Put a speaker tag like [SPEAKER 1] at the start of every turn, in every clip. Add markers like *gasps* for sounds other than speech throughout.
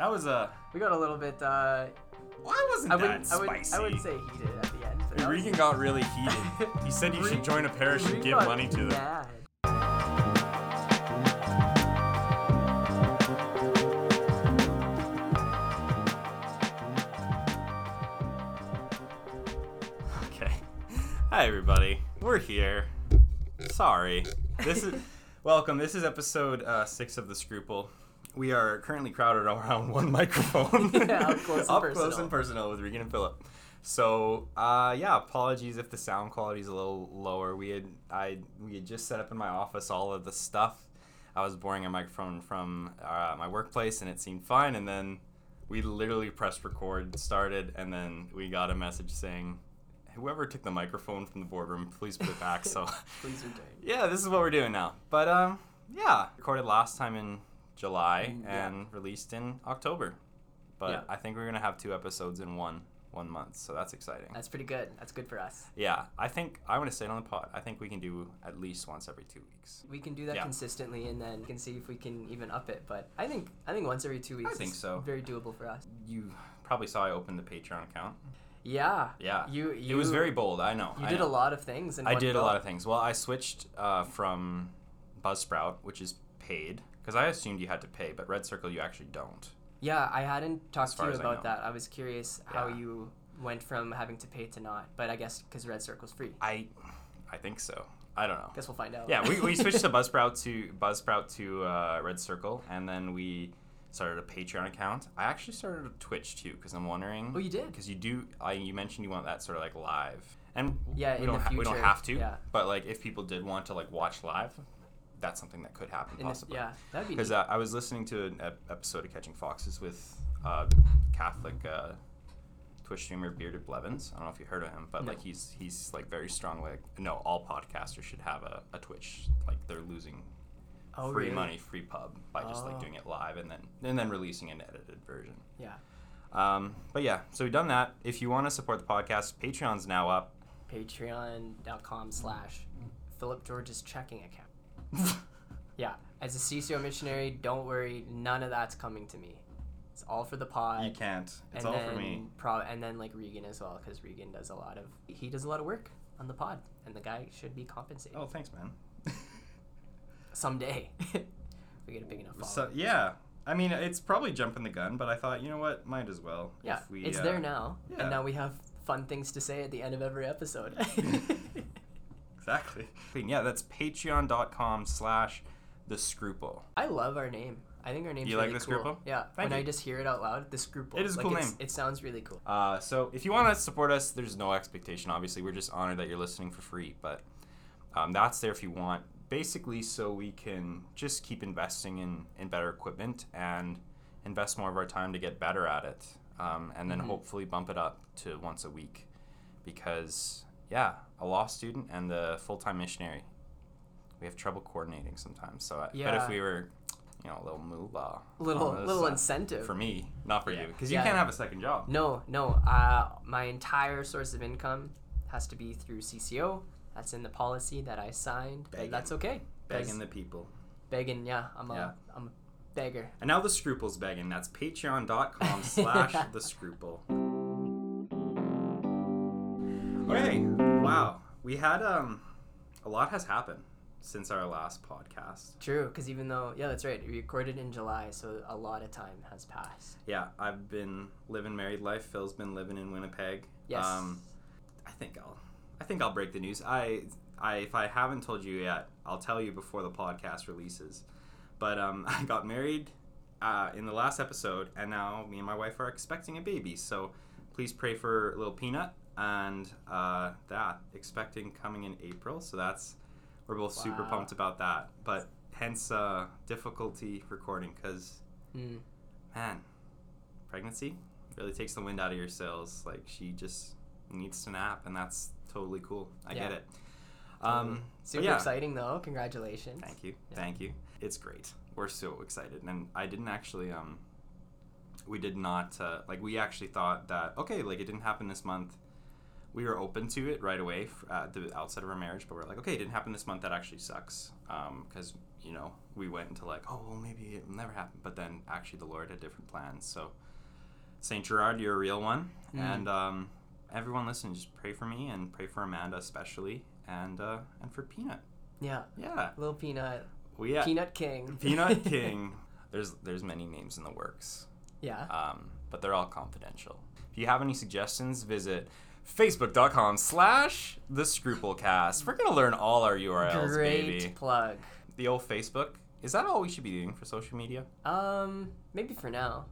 [SPEAKER 1] That was a.
[SPEAKER 2] We got a little bit. Uh,
[SPEAKER 1] Well, I wasn't
[SPEAKER 2] I
[SPEAKER 1] that
[SPEAKER 2] wouldn't. I
[SPEAKER 1] spicy.
[SPEAKER 2] wouldn't. I wouldn't say heated at the end. But that was-
[SPEAKER 1] Regan got really heated. *laughs* He said you should join a parish and give money to them.
[SPEAKER 2] mad.
[SPEAKER 1] Okay. Hi everybody. We're here. Sorry. This is *laughs* welcome. This is episode uh, six of the Scruple. We are currently crowded *laughs* around one microphone. *laughs*
[SPEAKER 2] Yeah, up close and
[SPEAKER 1] up
[SPEAKER 2] personal.
[SPEAKER 1] close and personal with Regan and Philip. So uh, yeah, apologies if the sound quality is a little lower. We had I we had just set up in my office all of the stuff. I was borrowing a microphone from uh, my workplace and it seemed fine. And then we literally pressed record, started, and then we got a message saying, "Whoever took the microphone from the boardroom, please put it back." So *laughs*
[SPEAKER 2] Please return.
[SPEAKER 1] yeah, this is what we're doing now. But um, yeah, recorded last time in July
[SPEAKER 2] Mm, yeah.
[SPEAKER 1] and released in October. But
[SPEAKER 2] Yeah.
[SPEAKER 1] I think we're gonna have two episodes in one one month, so that's exciting.
[SPEAKER 2] That's pretty good. That's good for us.
[SPEAKER 1] yeah, I think I want to say it on the pod. I think we can do at least once every two weeks.
[SPEAKER 2] We can do that
[SPEAKER 1] Yeah.
[SPEAKER 2] consistently, and then we can see if we can even up it. But I think I think once every two weeks.
[SPEAKER 1] I think
[SPEAKER 2] is
[SPEAKER 1] so.
[SPEAKER 2] Very doable for us.
[SPEAKER 1] You probably saw I opened the Patreon account.
[SPEAKER 2] Yeah.
[SPEAKER 1] Yeah,
[SPEAKER 2] You.
[SPEAKER 1] it
[SPEAKER 2] you
[SPEAKER 1] was very bold. I know.
[SPEAKER 2] You
[SPEAKER 1] I
[SPEAKER 2] did
[SPEAKER 1] know.
[SPEAKER 2] a lot of things. In
[SPEAKER 1] I did a lot of things. Well, I switched uh, from Buzzsprout, which is paid, because I assumed you had to pay, but Red Circle you actually don't.
[SPEAKER 2] Yeah, I hadn't talked to you
[SPEAKER 1] as I
[SPEAKER 2] about that. I was curious how
[SPEAKER 1] Yeah.
[SPEAKER 2] you went from having to pay to not. But I guess because Red Circle's free.
[SPEAKER 1] I, I think so. I don't know.
[SPEAKER 2] Guess we'll find out.
[SPEAKER 1] Yeah, we, we switched to *laughs* Buzzsprout to Buzzsprout to uh, Red Circle, and then we started a Patreon account. I actually started a Twitch too, because I'm wondering.
[SPEAKER 2] Oh, you did?
[SPEAKER 1] Because you do. I you mentioned you want that sort of like live, and
[SPEAKER 2] Yeah,
[SPEAKER 1] we don't ha- we don't have to.
[SPEAKER 2] yeah.
[SPEAKER 1] But like, if people did want to like watch live, that's something that could happen possibly.
[SPEAKER 2] yeah, that'd be.
[SPEAKER 1] Because uh, I was listening to an ep- episode of Catching Foxes with uh, Catholic uh, Twitch streamer Bearded Blevins. I don't know if you heard of him, but
[SPEAKER 2] No.
[SPEAKER 1] like he's he's like very strong. Like no, all podcasters should have a, a Twitch. Like they're losing
[SPEAKER 2] oh,
[SPEAKER 1] free
[SPEAKER 2] really?
[SPEAKER 1] money, free pub by just like
[SPEAKER 2] Oh.
[SPEAKER 1] doing it live and then and then releasing an edited version.
[SPEAKER 2] Yeah.
[SPEAKER 1] Um, but yeah, so we've done that. If you want to support the podcast, Patreon's now up.
[SPEAKER 2] Patreon.com slash Philip George's checking account. Yeah. As a CCO missionary, don't worry, none of that's coming to me. It's all for the pod.
[SPEAKER 1] you can't. It's
[SPEAKER 2] and
[SPEAKER 1] all
[SPEAKER 2] then
[SPEAKER 1] for me.
[SPEAKER 2] Pro- and then like Regan as well, because Regan does a lot of he does a lot of work on the pod, and the guy should be compensated
[SPEAKER 1] Oh, thanks, man. *laughs*
[SPEAKER 2] someday. *laughs* we get a big enough
[SPEAKER 1] So yeah, I mean it's probably jumping the gun, but I thought you know what, might as well.
[SPEAKER 2] yeah,
[SPEAKER 1] if we,
[SPEAKER 2] it's
[SPEAKER 1] uh,
[SPEAKER 2] there now,
[SPEAKER 1] yeah.
[SPEAKER 2] and now we have fun things to say at the end of every episode. *laughs*
[SPEAKER 1] Exactly. Yeah, that's patreon.com slash the scruple.
[SPEAKER 2] I love our name. I think our name's
[SPEAKER 1] You like
[SPEAKER 2] really
[SPEAKER 1] The
[SPEAKER 2] cool.
[SPEAKER 1] Scruple?
[SPEAKER 2] Yeah,
[SPEAKER 1] Thank
[SPEAKER 2] when I just hear it out loud, the scruple.
[SPEAKER 1] It is a
[SPEAKER 2] like
[SPEAKER 1] cool
[SPEAKER 2] it's-
[SPEAKER 1] name.
[SPEAKER 2] It sounds really cool.
[SPEAKER 1] Uh, so if you want to support us, there's no expectation. Obviously, we're just honored that you're listening for free, but um, that's there if you want. Basically, so we can just keep investing in, in better equipment and invest more of our time to get better at it, um, and then
[SPEAKER 2] Mhm.
[SPEAKER 1] hopefully bump it up to once a week. Because yeah, a law student and a full time missionary, we have trouble coordinating sometimes. So, I, but if we were, you know, a little moolah,
[SPEAKER 2] Little little incentive
[SPEAKER 1] for me, not for
[SPEAKER 2] Yeah.
[SPEAKER 1] you, because
[SPEAKER 2] Yeah.
[SPEAKER 1] you can't have a second job.
[SPEAKER 2] No, no. Uh, my entire source of income has to be through CCO. That's in the policy that I signed.
[SPEAKER 1] Begging.
[SPEAKER 2] that's okay.
[SPEAKER 1] Begging the people.
[SPEAKER 2] begging. Yeah, I'm a
[SPEAKER 1] Yeah.
[SPEAKER 2] am a beggar.
[SPEAKER 1] And now the scruples begging. That's patreon.com *laughs* slash the scruple. Okay. Wow. We had um a lot has happened since our last podcast.
[SPEAKER 2] True, because even though yeah, that's right. We recorded in July, so a lot of time has passed.
[SPEAKER 1] Yeah, I've been living married life. Phil's been living in Winnipeg.
[SPEAKER 2] Yes.
[SPEAKER 1] Um I think I'll I think I'll break the news. I I if I haven't told you yet, I'll tell you before the podcast releases. But um *laughs* I got married uh, in the last episode and now me and my wife are expecting a baby. So please pray for little Peanut and uh, that expecting coming in April. So that's we're both super pumped about that. But hence uh, difficulty recording because
[SPEAKER 2] Mm.
[SPEAKER 1] man, pregnancy really takes the wind out of your sails. Like she just needs to nap, and that's totally cool. I get
[SPEAKER 2] Yeah.
[SPEAKER 1] it. Um,
[SPEAKER 2] Super
[SPEAKER 1] yeah.
[SPEAKER 2] exciting though. Congratulations.
[SPEAKER 1] Thank you,
[SPEAKER 2] Yeah.
[SPEAKER 1] thank you. It's great. We're so excited, and I didn't actually. Um, we did not uh, like. We actually thought that okay, like it didn't happen this month. We were open to it right away at the outset of our marriage, but we're like, okay, it didn't happen this month. That actually sucks because you know, we went into like, oh, well, maybe it'll never happen. But then actually, the Lord had different plans. So, St. Gerard, you're a real one.
[SPEAKER 2] Mm.
[SPEAKER 1] And um, everyone listen, just pray for me and pray for Amanda especially, and uh, and for Peanut.
[SPEAKER 2] Yeah,
[SPEAKER 1] Yeah,
[SPEAKER 2] little peanut,
[SPEAKER 1] we yeah,
[SPEAKER 2] peanut king, *laughs*
[SPEAKER 1] Peanut *laughs* King. There's there's many names in the works,
[SPEAKER 2] yeah.
[SPEAKER 1] um, but they're all confidential. If you have any suggestions, visit facebook.com slash the scruplecast we're gonna learn all our urls
[SPEAKER 2] Great
[SPEAKER 1] baby
[SPEAKER 2] plug.
[SPEAKER 1] the old facebook is that all we should be doing for social media
[SPEAKER 2] Um, maybe for now.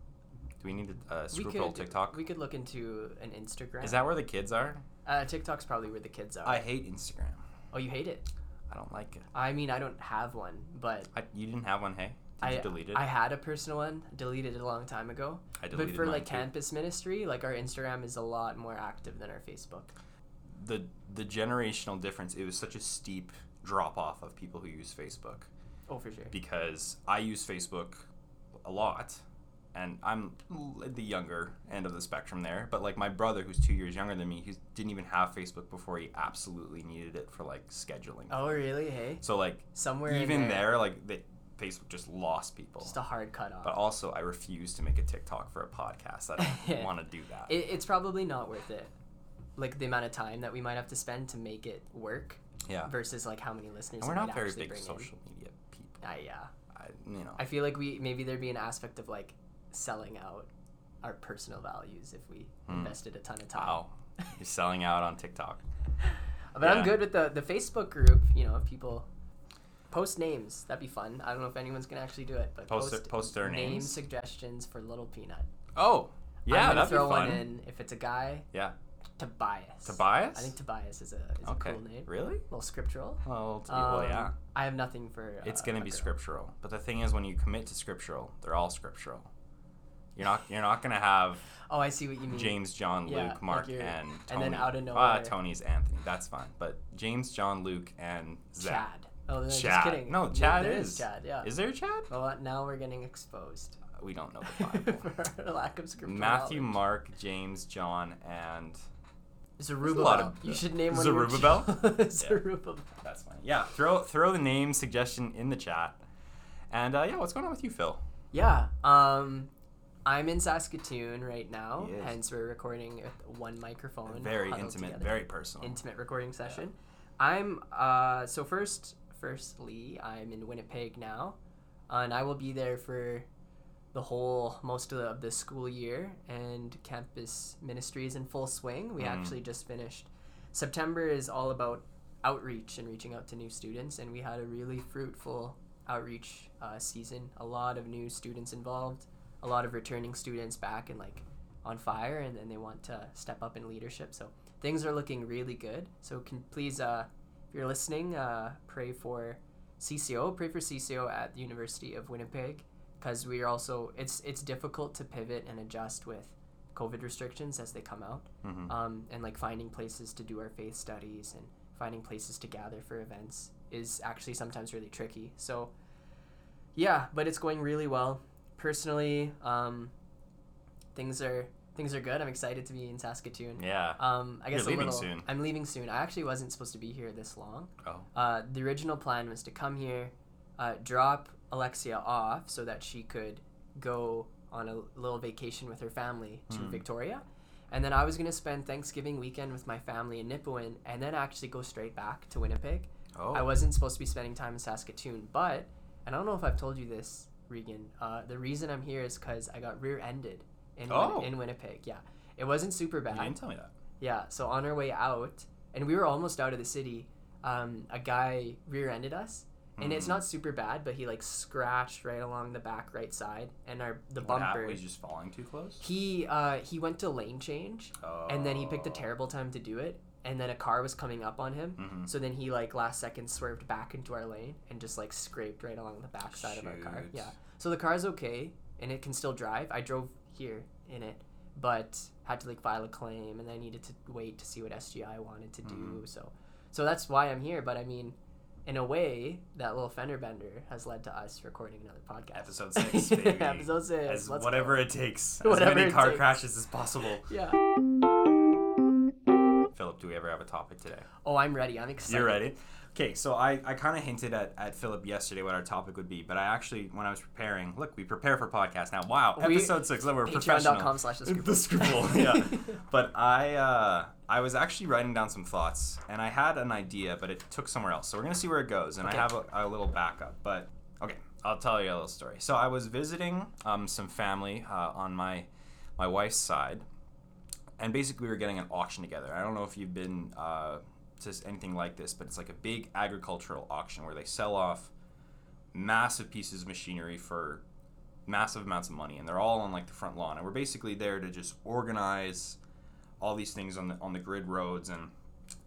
[SPEAKER 1] do we need a uh,
[SPEAKER 2] We could
[SPEAKER 1] tiktok
[SPEAKER 2] We could look into an Instagram.
[SPEAKER 1] is that where the kids are
[SPEAKER 2] uh, TikTok's probably where the kids are.
[SPEAKER 1] i hate instagram
[SPEAKER 2] oh, you hate it?
[SPEAKER 1] i don't like it
[SPEAKER 2] I mean, I don't have one, but
[SPEAKER 1] I, you didn't have one hey
[SPEAKER 2] I
[SPEAKER 1] you delete it
[SPEAKER 2] I had a personal one, deleted it a long time ago.
[SPEAKER 1] I deleted.
[SPEAKER 2] But
[SPEAKER 1] for
[SPEAKER 2] like
[SPEAKER 1] too.
[SPEAKER 2] campus ministry, like our Instagram is a lot more active than our Facebook.
[SPEAKER 1] the the generational difference it was such a steep drop off of people who use facebook
[SPEAKER 2] Oh, for sure.
[SPEAKER 1] because I use Facebook a lot, and I'm the younger end of the spectrum there. But like my brother, who's two years younger than me, he didn't even have Facebook before he absolutely needed it for like scheduling.
[SPEAKER 2] Oh, really? Hey,
[SPEAKER 1] So like
[SPEAKER 2] somewhere
[SPEAKER 1] even
[SPEAKER 2] there,
[SPEAKER 1] there, like the, Facebook just lost people.
[SPEAKER 2] just a hard cut off.
[SPEAKER 1] But also, I refuse to make a TikTok for a podcast. I don't *laughs* want to do that.
[SPEAKER 2] it, it's probably not worth it. Like the amount of time that we might have to spend to make it work
[SPEAKER 1] yeah,
[SPEAKER 2] versus like how many listeners.
[SPEAKER 1] and we're not very big
[SPEAKER 2] bring in.
[SPEAKER 1] social media people.
[SPEAKER 2] Uh, yeah,
[SPEAKER 1] I, you know,
[SPEAKER 2] I feel like we maybe there'd be an aspect of like selling out our personal values if we
[SPEAKER 1] Hmm.
[SPEAKER 2] invested a ton of time.
[SPEAKER 1] wow, you're selling out on TikTok. *laughs*
[SPEAKER 2] But
[SPEAKER 1] Yeah.
[SPEAKER 2] I'm good with the the Facebook group. You know, if people post names, that'd be fun. I don't know if anyone's gonna actually do it, but
[SPEAKER 1] Post
[SPEAKER 2] post,
[SPEAKER 1] their- post their
[SPEAKER 2] name
[SPEAKER 1] names?
[SPEAKER 2] suggestions for Little Peanut.
[SPEAKER 1] Oh,
[SPEAKER 2] I'm
[SPEAKER 1] yeah,
[SPEAKER 2] gonna
[SPEAKER 1] that'd
[SPEAKER 2] throw
[SPEAKER 1] be fun.
[SPEAKER 2] one in if it's a guy.
[SPEAKER 1] Yeah,
[SPEAKER 2] Tobias.
[SPEAKER 1] Tobias.
[SPEAKER 2] I think Tobias is a is
[SPEAKER 1] okay.
[SPEAKER 2] a cool name.
[SPEAKER 1] Really?
[SPEAKER 2] A little scriptural.
[SPEAKER 1] Well, well, yeah.
[SPEAKER 2] Um, I have nothing for.
[SPEAKER 1] It's
[SPEAKER 2] uh,
[SPEAKER 1] gonna
[SPEAKER 2] a
[SPEAKER 1] be
[SPEAKER 2] girl.
[SPEAKER 1] scriptural, but the thing is, when you commit to scriptural, they're all scriptural. You're not. You're not gonna have
[SPEAKER 2] Oh, I see what you mean.
[SPEAKER 1] James, John,
[SPEAKER 2] Yeah,
[SPEAKER 1] Luke, Mark,
[SPEAKER 2] you're-
[SPEAKER 1] and Tony.
[SPEAKER 2] and then out of
[SPEAKER 1] Ah,
[SPEAKER 2] nowhere-
[SPEAKER 1] Tony's Anthony. That's fine. But James, John, Luke, and Zach.
[SPEAKER 2] Chad. Oh, no,
[SPEAKER 1] Chad.
[SPEAKER 2] just kidding.
[SPEAKER 1] No, Chad
[SPEAKER 2] there
[SPEAKER 1] is.
[SPEAKER 2] Chad. Yeah.
[SPEAKER 1] Is there a Chad?
[SPEAKER 2] well, uh, now we're getting exposed
[SPEAKER 1] We don't know the *laughs* Bible.
[SPEAKER 2] for lack of scriptural
[SPEAKER 1] Matthew,
[SPEAKER 2] knowledge.
[SPEAKER 1] Mark, James, John, and
[SPEAKER 2] Zerubbabel.
[SPEAKER 1] lot of-
[SPEAKER 2] you should name one.
[SPEAKER 1] Zerubbabel?
[SPEAKER 2] Of *laughs* your ch- Zerubbabel.
[SPEAKER 1] that's fine. Yeah, throw throw the name suggestion in the chat. And uh, yeah, what's going on with you, Phil?
[SPEAKER 2] Yeah. Um, I'm in Saskatoon right now, hence we're recording with one microphone.
[SPEAKER 1] Very intimate,
[SPEAKER 2] together.
[SPEAKER 1] very personal.
[SPEAKER 2] intimate recording session. I'm uh so first firstly I'm in Winnipeg now, and I will be there for the whole most of the, of the school year and campus ministry is in full swing. We
[SPEAKER 1] Mm.
[SPEAKER 2] actually just finished. September is all about outreach and reaching out to new students, and we had a really fruitful outreach uh, season. A lot of new students involved, a lot of returning students back and like on fire, and then they want to step up in leadership. So things are looking really good. So can please, uh, if you're listening, uh, pray for CCO. Pray for CCO at the University of Winnipeg, because we are also it's it's difficult to pivot and adjust with COVID restrictions as they come out,
[SPEAKER 1] Mhm.
[SPEAKER 2] um, and like finding places to do our faith studies and finding places to gather for events is actually sometimes really tricky. So yeah, but it's going really well. Personally, um, things are things are good. I'm excited to be in Saskatoon.
[SPEAKER 1] Yeah.
[SPEAKER 2] Um, I
[SPEAKER 1] You're
[SPEAKER 2] guess
[SPEAKER 1] leaving
[SPEAKER 2] a little.
[SPEAKER 1] soon.
[SPEAKER 2] I'm leaving soon. I actually wasn't supposed to be here this long.
[SPEAKER 1] Oh.
[SPEAKER 2] Uh, the original plan was to come here, uh, drop Alexia off so that she could go on a little vacation with her family to
[SPEAKER 1] Hmm.
[SPEAKER 2] Victoria, and then I was gonna spend Thanksgiving weekend with my family in Nipawin, and then actually go straight back to Winnipeg.
[SPEAKER 1] Oh.
[SPEAKER 2] I wasn't supposed to be spending time in Saskatoon, but and I don't know if I've told you this, Regan. Uh, the reason I'm here is because I got rear-ended in
[SPEAKER 1] Oh.
[SPEAKER 2] in Winnipeg. Yeah, it wasn't super bad.
[SPEAKER 1] You didn't tell me that.
[SPEAKER 2] Yeah, so on our way out, and we were almost out of the city, um, a guy rear-ended us, and it's
[SPEAKER 1] Mhm.
[SPEAKER 2] not super bad, but he like scratched right along the back right side, and our the
[SPEAKER 1] What
[SPEAKER 2] bumper.
[SPEAKER 1] Was just falling too close?
[SPEAKER 2] He uh, he went to lane change, and then he picked a
[SPEAKER 1] Oh.
[SPEAKER 2] terrible time to do it, and then a car was coming up on him.
[SPEAKER 1] Mhm.
[SPEAKER 2] So then he like last second swerved back into our lane and just like scraped right along the back side of our car. Yeah. So the car's okay and it can still drive. I drove here in it, but had to like file a claim and I needed to wait to see what SGI wanted to do.
[SPEAKER 1] Mhm.
[SPEAKER 2] So so that's why I'm here. But I mean, in a way, that little fender bender has led to us recording another podcast.
[SPEAKER 1] Episode six, *laughs* baby.
[SPEAKER 2] Episode six.
[SPEAKER 1] As
[SPEAKER 2] Let's
[SPEAKER 1] whatever
[SPEAKER 2] go.
[SPEAKER 1] it takes. As
[SPEAKER 2] Whatever
[SPEAKER 1] many car
[SPEAKER 2] takes.
[SPEAKER 1] crashes as possible.
[SPEAKER 2] Yeah.
[SPEAKER 1] Philip, do we ever have a topic today?
[SPEAKER 2] Oh, I'm ready. I'm excited.
[SPEAKER 1] You're ready? Okay, so I, I kind of hinted at, at Philip yesterday what our topic would be, but I actually, when I was preparing, look, we prepare for podcast now. Wow,
[SPEAKER 2] We-
[SPEAKER 1] episode six, look, we're professional.
[SPEAKER 2] Patreon.com slash the *laughs* Scruple,
[SPEAKER 1] yeah. But I uh, I was actually writing down some thoughts, and I had an idea, but it took somewhere else. So we're gonna see where it goes, and
[SPEAKER 2] Okay.
[SPEAKER 1] I have a, a little backup. But okay, I'll tell you a little story. So I was visiting um, some family uh, on my my wife's side, and basically we were getting an auction together. I don't know if you've been uh, to anything like this, but it's like a big agricultural auction where they sell off massive pieces of machinery for massive amounts of money, and they're all on like the front lawn. And we're basically there to just organize all these things on the on the grid roads and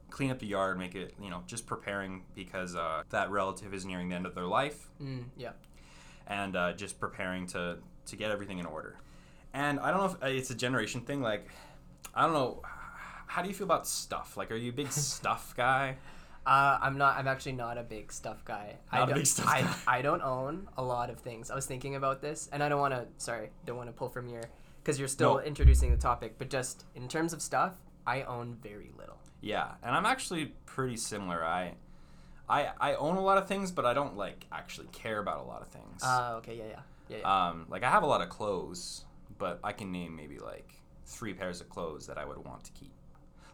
[SPEAKER 1] clean up the yard, make it you know just preparing because uh, that relative is nearing the end of their life
[SPEAKER 2] Mm, yeah.
[SPEAKER 1] and uh, just preparing to to get everything in order. And I don't know if uh, it's a generation thing. Like, I don't know. How do you feel about stuff? Like, are you a big *laughs* stuff guy?
[SPEAKER 2] Uh, I'm not. I'm actually not a big stuff guy. I
[SPEAKER 1] Not a
[SPEAKER 2] don't,
[SPEAKER 1] big stuff
[SPEAKER 2] I,
[SPEAKER 1] guy.
[SPEAKER 2] I don't own a lot of things. I was thinking about this, and I don't want to. Sorry, don't want to pull from your because you're still
[SPEAKER 1] No.
[SPEAKER 2] introducing the topic. But just in terms of stuff, I own very little.
[SPEAKER 1] Yeah, and I'm actually pretty similar. I, I, I own a lot of things, but I don't like actually care about a lot of things.
[SPEAKER 2] Uh, okay, yeah, yeah, yeah. yeah.
[SPEAKER 1] um, like I have a lot of clothes, but I can name maybe like three pairs of clothes that I would want to keep.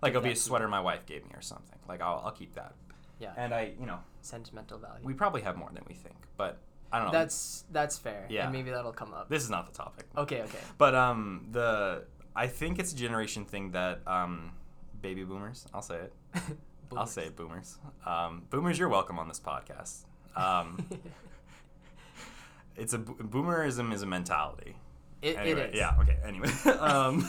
[SPEAKER 1] Like it'll be a sweater my wife gave me or something. Like I'll, I'll keep that.
[SPEAKER 2] yeah.
[SPEAKER 1] And I, you know,
[SPEAKER 2] Sentimental value.
[SPEAKER 1] we probably have more than we think, but I don't know.
[SPEAKER 2] that's that's fair.
[SPEAKER 1] Yeah.
[SPEAKER 2] And maybe that'll come up.
[SPEAKER 1] this is not the topic.
[SPEAKER 2] Okay, okay.
[SPEAKER 1] But um, the I think it's a generation thing that um, baby boomers. I'll say it. *laughs* I'll say it, boomers. Um, boomers, you're welcome on this podcast. Um, *laughs* it's a boomerism is a mentality.
[SPEAKER 2] It,
[SPEAKER 1] Anyway,
[SPEAKER 2] it is.
[SPEAKER 1] yeah. Okay. Anyway, *laughs* um,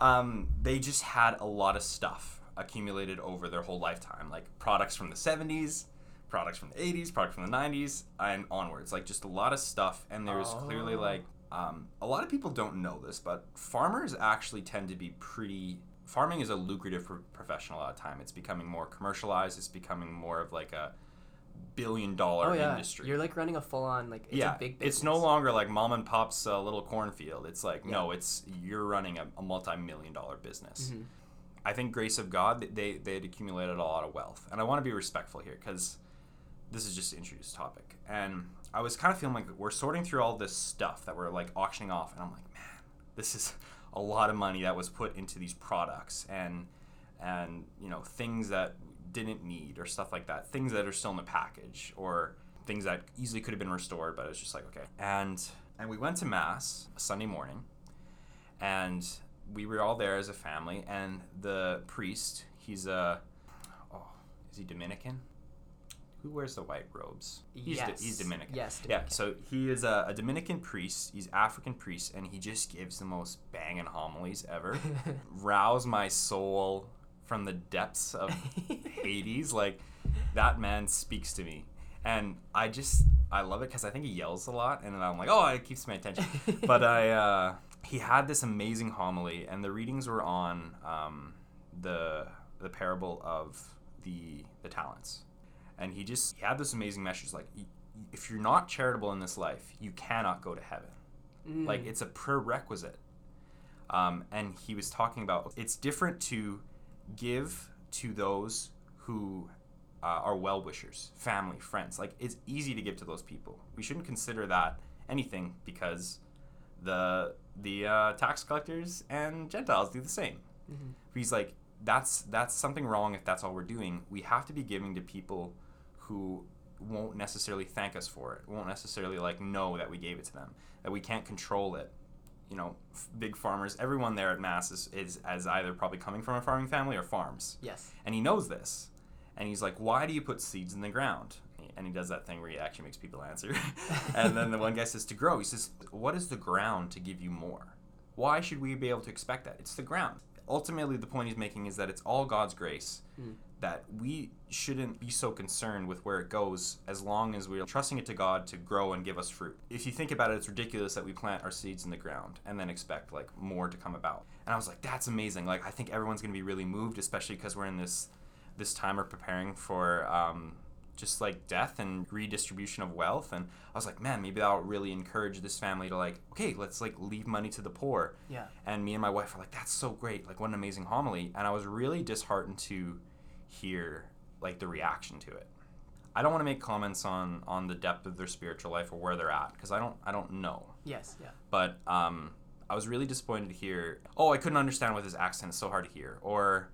[SPEAKER 1] um, they just had a lot of stuff accumulated over their whole lifetime, like products from the 70s, products from the 80s, products from the 90s, and onwards. Like just a lot of stuff. And there was clearly
[SPEAKER 2] Oh.
[SPEAKER 1] like um, a lot of people don't know this, but farmers actually tend to be pretty. Farming is a lucrative pro- profession a lot of time. It's becoming more commercialized. It's becoming more of like a billion dollar
[SPEAKER 2] oh yeah.
[SPEAKER 1] industry.
[SPEAKER 2] You're like running a full on like it's
[SPEAKER 1] yeah,
[SPEAKER 2] a big business.
[SPEAKER 1] it's no longer like mom and pop's uh, little cornfield. It's like no, it's you're running a, a multi-million dollar business.
[SPEAKER 2] Mhm.
[SPEAKER 1] I think grace of God, they they had accumulated a lot of wealth, and I want to be respectful here because this is just an introduced topic, and I was kind of feeling like we're sorting through all this stuff that we're like auctioning off, and I'm like, man, this is *laughs* a lot of money that was put into these products, and and you know things that didn't need or stuff like that, things that are still in the package or things that easily could have been restored, but it's just like okay, and and we went to mass Sunday morning, and we were all there as a family, and the priest, he's a, oh, is he Dominican? Who wears the white robes? He's,
[SPEAKER 2] yes.
[SPEAKER 1] he's Dominican.
[SPEAKER 2] Yes.
[SPEAKER 1] Yeah, so he is a, a Dominican priest. He's African priest, and he just gives the most banging homilies ever. *laughs* Rouse my soul from the depths of *laughs* Hades. Like that man speaks to me, and I just I love it because I think he yells a lot, and then I'm like, oh, it keeps my attention. *laughs* but I uh, he had this amazing homily, and the readings were on um, the the parable of the the talents, and he just he had this amazing message like. If you're not charitable in this life, you cannot go to heaven.
[SPEAKER 2] Mm.
[SPEAKER 1] Like it's a prerequisite. Um, and he was talking about it's different to give to those who uh, are well wishers, family, friends. Like it's easy to give to those people. We shouldn't consider that anything because the the uh, tax collectors and Gentiles do the same.
[SPEAKER 2] Mhm.
[SPEAKER 1] He's like that's that's something wrong if that's all we're doing. We have to be giving to people who won't necessarily thank us for it. Won't necessarily like know that we gave it to them. That we can't control it. You know, f- big farmers. Everyone there at Mass is, is as either probably coming from a farming family or farms,
[SPEAKER 2] Yes.
[SPEAKER 1] and he knows this. And he's like, "Why do you put seeds in the ground?" And he does that thing where he actually makes people answer. *laughs* and then the one guy says, "To grow." He says, "What is the ground to give you more? Why should we be able to expect that? It's the ground." Ultimately, the point he's making is that it's all God's grace
[SPEAKER 2] Mm.
[SPEAKER 1] that we shouldn't be so concerned with where it goes as long as we're trusting it to God to grow and give us fruit. If you think about it, it's ridiculous that we plant our seeds in the ground and then expect like more to come about. And I was like, that's amazing. Like I think everyone's going to be really moved, especially because we're in this this time of preparing for um, just like death and redistribution of wealth and i was like man maybe that'll really encourage this family to like okay let's like leave money to the poor
[SPEAKER 2] Yeah.
[SPEAKER 1] and me and my wife were like that's so great like what an amazing homily and i was really disheartened to hear like the reaction to it i don't want to make comments on on the depth of their spiritual life or where they're at because i don't i don't know
[SPEAKER 2] Yes. Yeah.
[SPEAKER 1] but um, I was really disappointed to hear, oh, I couldn't understand with his accent. It's so hard to hear. Or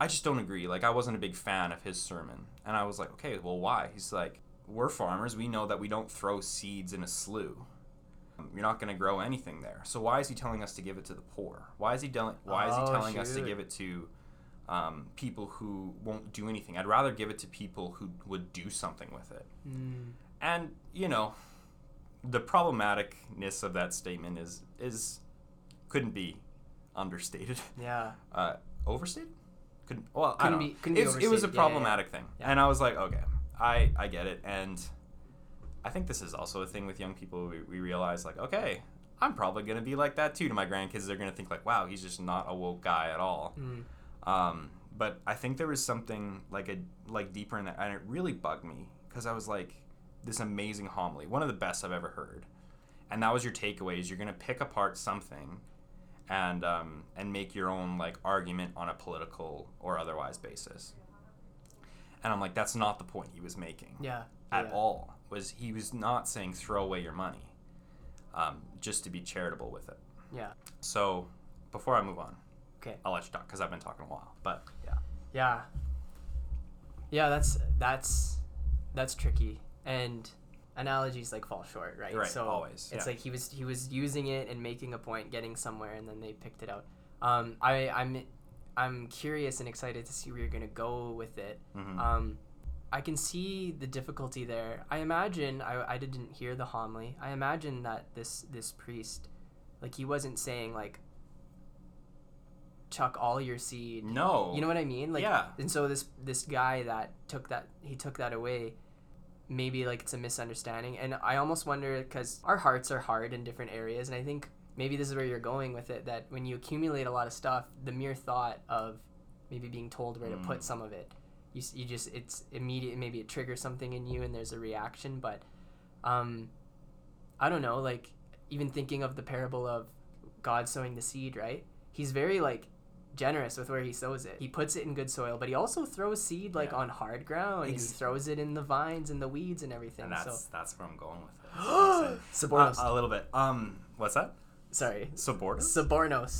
[SPEAKER 1] I just don't agree. Like, I wasn't a big fan of his sermon. And I was like, okay, well, why? He's like, we're farmers. We know that we don't throw seeds in a slough. You're not going to grow anything there. So why is he telling us to give it to the poor? Why is he, del- why is he
[SPEAKER 2] Oh,
[SPEAKER 1] telling us to give it to um, people who won't do anything? I'd rather give it to people who would do something with it.
[SPEAKER 2] Mm.
[SPEAKER 1] And you know, the problematicness of that statement is is couldn't be understated.
[SPEAKER 2] Yeah. *laughs*
[SPEAKER 1] Uh, overstated? Couldn't. Well,
[SPEAKER 2] Couldn't
[SPEAKER 1] don't
[SPEAKER 2] be- couldn't be
[SPEAKER 1] it was a
[SPEAKER 2] overstated. Yeah, yeah, yeah.
[SPEAKER 1] problematic thing, and I was like, okay, I I get it, and I think this is also a thing with young people. We, we realize like, okay, I'm probably gonna be like that too to my grandkids. They're gonna think like, wow, he's just not a woke guy at all.
[SPEAKER 2] Mm.
[SPEAKER 1] Um, but I think there was something like a like deeper in that, and it really bugged me because I was like, this amazing homily, one of the best I've ever heard, and that was your takeaway: is you're gonna pick apart something, and um, and make your own like argument on a political or otherwise basis. And I'm like, that's not the point he was making
[SPEAKER 2] Yeah.
[SPEAKER 1] at
[SPEAKER 2] yeah.
[SPEAKER 1] all. Was he was not saying throw away your money, um, just to be charitable with it.
[SPEAKER 2] Yeah.
[SPEAKER 1] So before I move on,
[SPEAKER 2] Okay.
[SPEAKER 1] I'll let you talk because I've been talking a while. But
[SPEAKER 2] Yeah. Yeah, that's that's that's tricky. And analogies like fall short, right?
[SPEAKER 1] Right,
[SPEAKER 2] So
[SPEAKER 1] always,
[SPEAKER 2] It's
[SPEAKER 1] yeah.
[SPEAKER 2] like he was he was using it and making a point, getting somewhere, and then they picked it out. Um, I I'm I'm curious and excited to see where you're gonna go with it.
[SPEAKER 1] mhm.
[SPEAKER 2] Um, I can see the difficulty there. I imagine I, I didn't hear the homily. I imagine that this this priest, like he wasn't saying like chuck all your seed.
[SPEAKER 1] no,
[SPEAKER 2] You know what I mean? Like
[SPEAKER 1] Yeah.
[SPEAKER 2] and so this this guy that took that he took that away maybe like it's a misunderstanding and I almost wonder cuz our hearts are hard in different areas and I think maybe this is where you're going with it that when you accumulate a lot of stuff the mere thought of maybe being told where to put
[SPEAKER 1] Mm.
[SPEAKER 2] some of it you, you just it's immediate maybe it triggers something in you and there's a reaction but um I don't know like even thinking of the parable of God sowing the seed right he's very like generous with where he sows it. He puts it in good soil, but he also throws seed like
[SPEAKER 1] Yeah.
[SPEAKER 2] on hard ground. and
[SPEAKER 1] Ex-
[SPEAKER 2] he throws it in the vines and the weeds and everything.
[SPEAKER 1] and that's
[SPEAKER 2] so
[SPEAKER 1] that's where I'm going with it. *gasps* *gasps* Uh,
[SPEAKER 2] Subornos.
[SPEAKER 1] a little bit. Um, what's that?
[SPEAKER 2] Sorry.
[SPEAKER 1] Subornos?
[SPEAKER 2] Subornos.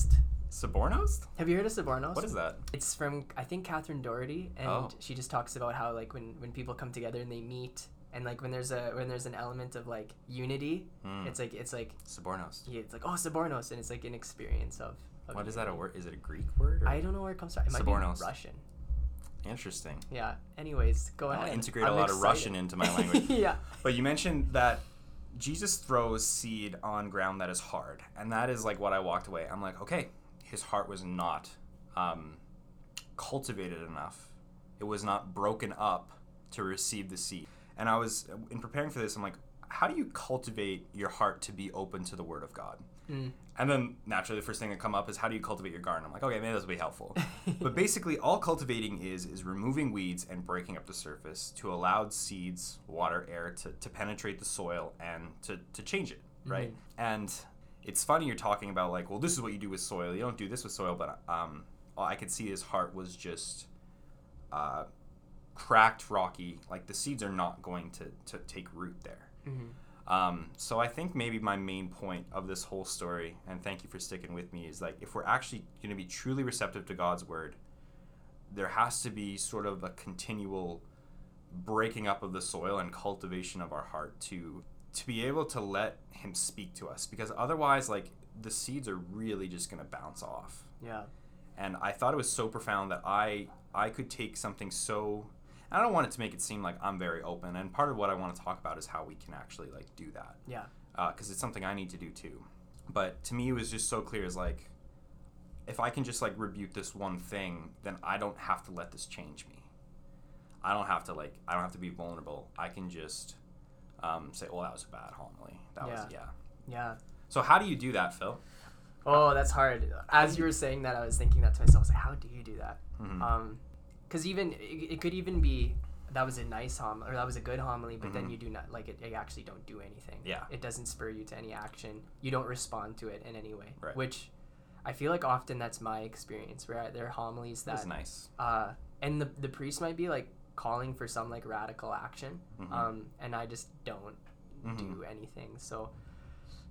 [SPEAKER 1] Subornos?
[SPEAKER 2] Have you heard of Subornos?
[SPEAKER 1] What is that?
[SPEAKER 2] It's from I think Catherine Doherty, and
[SPEAKER 1] Oh.
[SPEAKER 2] she just talks about how like when when people come together and they meet, and like when there's a when there's an element of like unity,
[SPEAKER 1] Mm.
[SPEAKER 2] it's like it's like
[SPEAKER 1] Subornos.
[SPEAKER 2] yeah, it's like oh Subornos, and it's like an experience of.
[SPEAKER 1] What is that a word? Is it a Greek word? Or?
[SPEAKER 2] I don't know where it comes from. It might be Russian.
[SPEAKER 1] Interesting.
[SPEAKER 2] Yeah. Anyways, go ahead.
[SPEAKER 1] I'll integrate a
[SPEAKER 2] I'm
[SPEAKER 1] lot of. Russian into my *laughs* language.
[SPEAKER 2] yeah.
[SPEAKER 1] But you mentioned that Jesus throws seed on ground that is hard, and that is like what I walked away. I'm like, okay, his heart was not um, cultivated enough. It was not broken up to receive the seed. And I was in preparing for this. I'm like, how do you cultivate your heart to be open to the Word of God?
[SPEAKER 2] Mm.
[SPEAKER 1] And then naturally, the first thing that come up is how do you cultivate your garden? I'm like, okay, maybe this will be helpful. *laughs* but basically, all cultivating is is removing weeds and breaking up the surface to allow seeds, water, air to, to penetrate the soil and to, to change it, right? And it's funny you're talking about like, well, this is what you do with soil. You don't do this with soil, but um, I could see his heart was just uh, cracked, rocky. Like the seeds are not going to to take root there.
[SPEAKER 2] Mhm.
[SPEAKER 1] Um, so I think maybe my main point of this whole story, and thank you for sticking with me, is like if we're actually going to be truly receptive to God's word, there has to be sort of a continual breaking up of the soil and cultivation of our heart to to be able to let Him speak to us, because otherwise, like the seeds are really just going to bounce off
[SPEAKER 2] Yeah.
[SPEAKER 1] and I thought it was so profound that I I could take something so I don't want it to make it seem like I'm very open and part of what I want to talk about is how we can actually like do that
[SPEAKER 2] Yeah.
[SPEAKER 1] because it's something I need to do too but to me it was just so clear as like if I can just like rebuke this one thing then I don't have to let this change me I don't have to like I don't have to be vulnerable I can just um, say well that was a bad homily that was
[SPEAKER 2] Yeah.
[SPEAKER 1] yeah
[SPEAKER 2] Yeah.
[SPEAKER 1] so how do you do that Phil
[SPEAKER 2] Oh, that's hard. As you were saying that, I was thinking that to myself. I was like, how do you do that?
[SPEAKER 1] Mhm.
[SPEAKER 2] Um, because even it, it could even be that was a nice homily or that was a good homily but then
[SPEAKER 1] Mhm.
[SPEAKER 2] you do not like it you actually don't do anything
[SPEAKER 1] Yeah.
[SPEAKER 2] it doesn't spur you to any action you don't respond to it in any way
[SPEAKER 1] Right.
[SPEAKER 2] which i feel like often that's my experience where there are homilies
[SPEAKER 1] That's nice.
[SPEAKER 2] uh and the, the priest might be like calling for some like radical action
[SPEAKER 1] Mhm.
[SPEAKER 2] um and i just don't
[SPEAKER 1] Mhm.
[SPEAKER 2] do anything so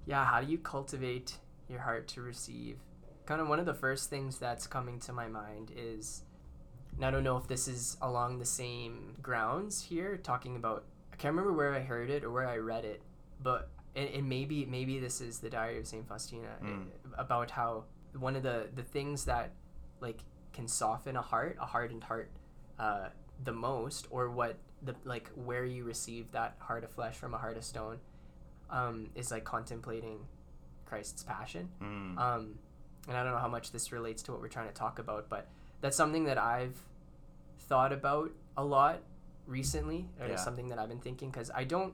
[SPEAKER 2] yeah how do you cultivate your heart to receive kind of one of the first things that's coming to my mind is and i don't know if this is along the same grounds here talking about i can't remember where i heard it or where i read it but and, and maybe maybe this is the diary of saint faustina
[SPEAKER 1] Mm.
[SPEAKER 2] about how one of the the things that like can soften a heart a hardened heart uh, the most or what the like where you receive that heart of flesh from a heart of stone um, is like contemplating christ's passion
[SPEAKER 1] Mm.
[SPEAKER 2] um, and I don't know how much this relates to what we're trying to talk about, but that's something that I've thought about a lot recently,
[SPEAKER 1] Yeah.
[SPEAKER 2] something that I've been thinking because I don't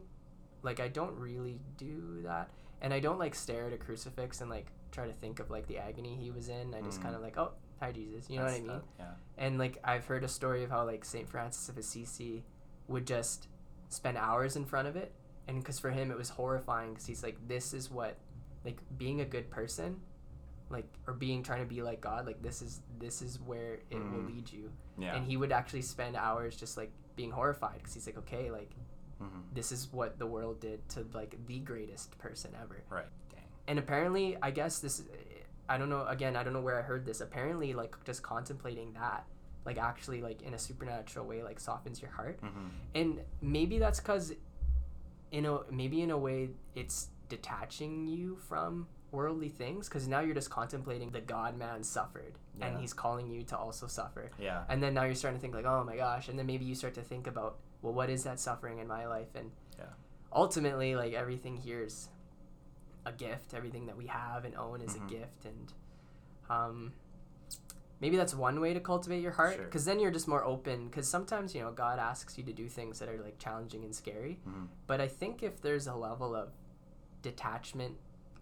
[SPEAKER 2] like I don't really do that, and I don't like stare at a crucifix and like try to think of like the agony he was in. I just
[SPEAKER 1] Mm.
[SPEAKER 2] kind of like, oh, hi Jesus, you know what I mean?
[SPEAKER 1] yeah.
[SPEAKER 2] And like I've heard a story of how like Saint Francis of Assisi would just spend hours in front of it, and because for him it was horrifying because he's like, this is what like being a good person, like or being trying to be like God, like this is this is where it will
[SPEAKER 1] Mm.
[SPEAKER 2] lead you.
[SPEAKER 1] Yeah.
[SPEAKER 2] And he would actually spend hours just like being horrified because he's like, okay, like
[SPEAKER 1] Mhm.
[SPEAKER 2] this is what the world did to like the greatest person ever
[SPEAKER 1] Right. Dang.
[SPEAKER 2] and apparently i guess this i don't know again i don't know where i heard this apparently like just contemplating that like actually like in a supernatural way like softens your heart
[SPEAKER 1] Mhm.
[SPEAKER 2] and maybe that's because in a maybe in a way it's detaching you from worldly things because now you're just contemplating the god man suffered and he's calling you to also suffer
[SPEAKER 1] Yeah.
[SPEAKER 2] and then now you're starting to think like oh my gosh and then maybe you start to think about well what is that suffering in my life and
[SPEAKER 1] Yeah.
[SPEAKER 2] ultimately like everything here is a gift everything that we have and own is
[SPEAKER 1] Mhm.
[SPEAKER 2] a gift and um maybe that's one way to cultivate your heart
[SPEAKER 1] Sure.
[SPEAKER 2] because then you're just more open because sometimes you know god asks you to do things that are like challenging and scary
[SPEAKER 1] Mhm.
[SPEAKER 2] but i think if there's a level of detachment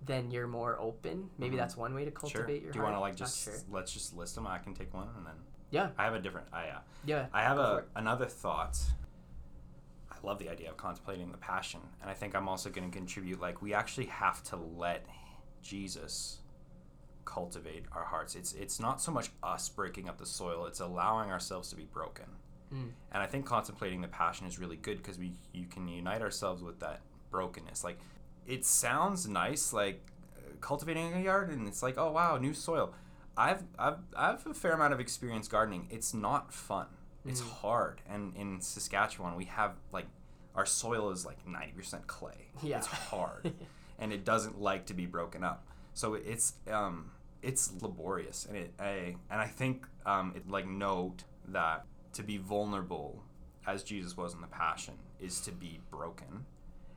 [SPEAKER 2] then you're more open maybe
[SPEAKER 1] Mhm.
[SPEAKER 2] that's one way to
[SPEAKER 1] Sure.
[SPEAKER 2] cultivate your heart.
[SPEAKER 1] Do you want to like just
[SPEAKER 2] sure.
[SPEAKER 1] let's just list them? I can take one and then
[SPEAKER 2] yeah
[SPEAKER 1] I have a different. I uh,
[SPEAKER 2] yeah
[SPEAKER 1] I have a another thought. I love the idea of contemplating the passion, and I think I'm also going to contribute. Like we actually have to let Jesus cultivate our hearts. It's it's not so much us breaking up the soil; it's allowing ourselves to be broken.
[SPEAKER 2] Mm.
[SPEAKER 1] And I think contemplating the passion is really good because we you can unite ourselves with that brokenness. Like it sounds nice, like cultivating a yard, and it's like, oh wow, new soil. I've I've I have a fair amount of experience gardening. It's not fun. It's
[SPEAKER 2] Mm.
[SPEAKER 1] hard. And in Saskatchewan, we have like our soil is like ninety percent clay.
[SPEAKER 2] Yeah.
[SPEAKER 1] It's hard, *laughs* and it doesn't like to be broken up. So it's um it's laborious, and it I and I think um it like note that to be vulnerable as Jesus was in the Passion is to be broken,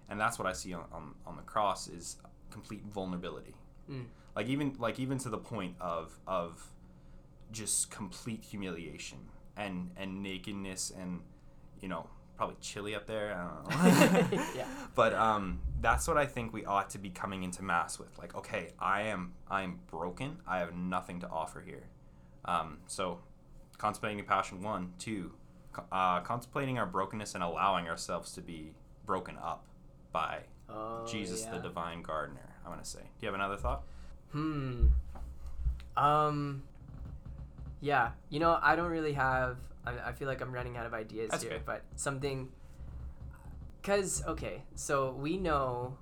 [SPEAKER 1] and that's what I see on on, on the cross is complete vulnerability.
[SPEAKER 2] Mm.
[SPEAKER 1] Like even like even to the point of of just complete humiliation and and nakedness and you know probably chilly up there. I don't know. *laughs* *laughs*
[SPEAKER 2] Yeah.
[SPEAKER 1] But um, that's what I think we ought to be coming into mass with. Like, okay, I am I am broken. I have nothing to offer here. Um, so, contemplating passion one, two, uh, contemplating our brokenness and allowing ourselves to be broken up by
[SPEAKER 2] Oh,
[SPEAKER 1] Jesus, the divine gardener. I'm gonna say. Do you have another thought?
[SPEAKER 2] Hmm. Um. Yeah, you know, I don't really have. I, I feel like I'm running out of ideas
[SPEAKER 1] That's
[SPEAKER 2] here, but something. Cause okay, so we know.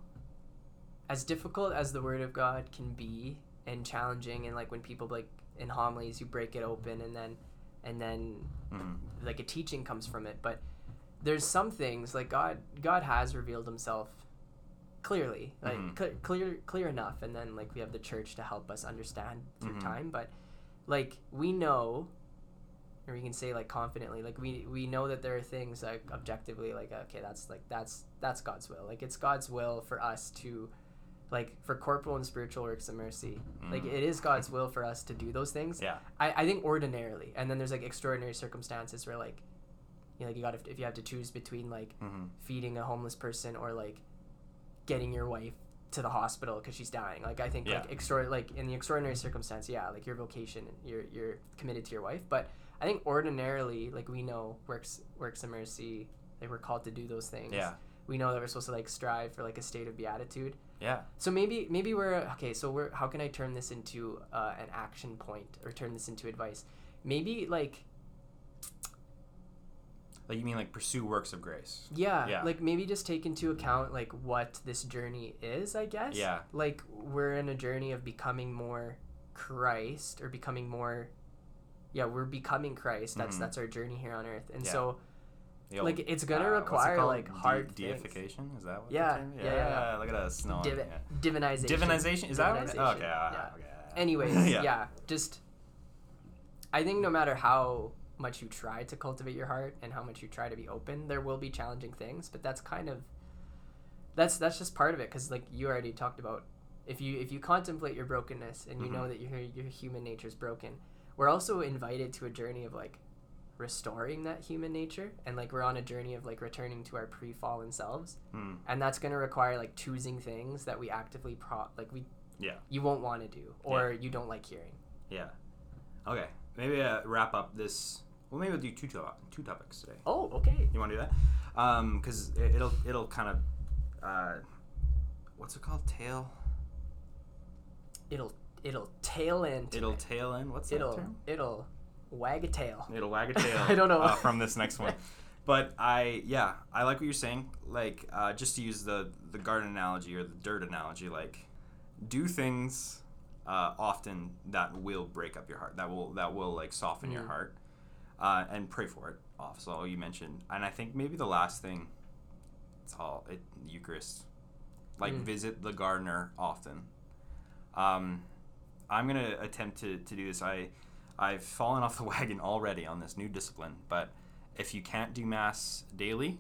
[SPEAKER 2] As difficult as the Word of God can be, and challenging, and like when people like in homilies, you break it open, and then, and then
[SPEAKER 1] hmm
[SPEAKER 2] like a teaching comes from it but there's some things like god god has revealed himself clearly like
[SPEAKER 1] Mhm.
[SPEAKER 2] cl- clear clear enough and then like we have the church to help us understand through
[SPEAKER 1] Mhm.
[SPEAKER 2] time but like we know or we can say like confidently like we we know that there are things like objectively like okay that's like that's that's god's will like it's god's will for us to like for corporal and spiritual works of mercy like
[SPEAKER 1] Mm.
[SPEAKER 2] it is god's will for us to do those things
[SPEAKER 1] Yeah.
[SPEAKER 2] I, I think ordinarily and then there's like extraordinary circumstances where like you know like you got if you have to choose between like
[SPEAKER 1] hmm
[SPEAKER 2] feeding a homeless person or like getting your wife to the hospital because she's dying like i think like extra like in the extraordinary circumstance yeah like your vocation you're you're committed to your wife but I think ordinarily, like we know works works of mercy, like we're called to do those things.
[SPEAKER 1] Yeah.
[SPEAKER 2] We know that we're supposed to like strive for like a state of beatitude.
[SPEAKER 1] Yeah.
[SPEAKER 2] So maybe maybe we're okay. So we're how can I turn this into uh, an action point or turn this into advice? Maybe like
[SPEAKER 1] Like you mean like pursue works of grace?
[SPEAKER 2] yeah,
[SPEAKER 1] Yeah.
[SPEAKER 2] like maybe just take into account like what this journey is. I guess.
[SPEAKER 1] Yeah.
[SPEAKER 2] Like we're in a journey of becoming more Christ or becoming more. Yeah, we're becoming Christ. That's
[SPEAKER 1] Mhm.
[SPEAKER 2] that's our journey here on earth, and
[SPEAKER 1] Yeah.
[SPEAKER 2] so
[SPEAKER 1] old,
[SPEAKER 2] like it's gonna
[SPEAKER 1] uh, it
[SPEAKER 2] require
[SPEAKER 1] called?
[SPEAKER 2] like
[SPEAKER 1] De-
[SPEAKER 2] hard things.
[SPEAKER 1] deification. Is that what?
[SPEAKER 2] Yeah, yeah, yeah, yeah.
[SPEAKER 1] Look at us knowing.
[SPEAKER 2] Divi-
[SPEAKER 1] yeah.
[SPEAKER 2] divinization.
[SPEAKER 1] Divinization. Is that what? it-
[SPEAKER 2] Divinization,
[SPEAKER 1] Okay.
[SPEAKER 2] yeah.
[SPEAKER 1] okay.
[SPEAKER 2] Anyways, *laughs*
[SPEAKER 1] Yeah.
[SPEAKER 2] yeah. just I think no matter how much you try to cultivate your heart and how much you try to be open, there will be challenging things, but that's kind of that's that's just part of it cuz like you already talked about if you if you contemplate your brokenness and you know
[SPEAKER 1] Mhm.
[SPEAKER 2] that your your human nature is broken, we're also invited to a journey of like restoring that human nature and like we're on a journey of like returning to our pre-fallen selves
[SPEAKER 1] Hmm.
[SPEAKER 2] and that's going to require like choosing things that we actively pro like we
[SPEAKER 1] Yeah.
[SPEAKER 2] you won't want to do or you don't like hearing
[SPEAKER 1] Yeah. Okay. Maybe uh, wrap up this. Well, maybe we'll do two to- two topics today.
[SPEAKER 2] oh okay
[SPEAKER 1] You want to do that? Um, because it, it'll it'll kind of, uh, what's it called? Tail.
[SPEAKER 2] it'll it'll tail into
[SPEAKER 1] It'll
[SPEAKER 2] it.
[SPEAKER 1] tail in. What's that
[SPEAKER 2] it'll
[SPEAKER 1] term?
[SPEAKER 2] it'll wag a tail
[SPEAKER 1] It'll wag a tail. *laughs*
[SPEAKER 2] I don't know.
[SPEAKER 1] uh, from this next one. *laughs* But I, yeah, I like what you're saying. Like, uh, just to use the the garden analogy or the dirt analogy, like, do things uh, often that will break up your heart. That will that will like soften your
[SPEAKER 2] Mhm.
[SPEAKER 1] heart, uh, and pray for it. Also, you mentioned, and I think maybe the last thing, it's all it Eucharist. Like,
[SPEAKER 2] Mm.
[SPEAKER 1] visit the gardener often. Um, I'm gonna attempt to, to do this. I I've fallen off the *laughs* wagon already on this new discipline, but if you can't do mass daily,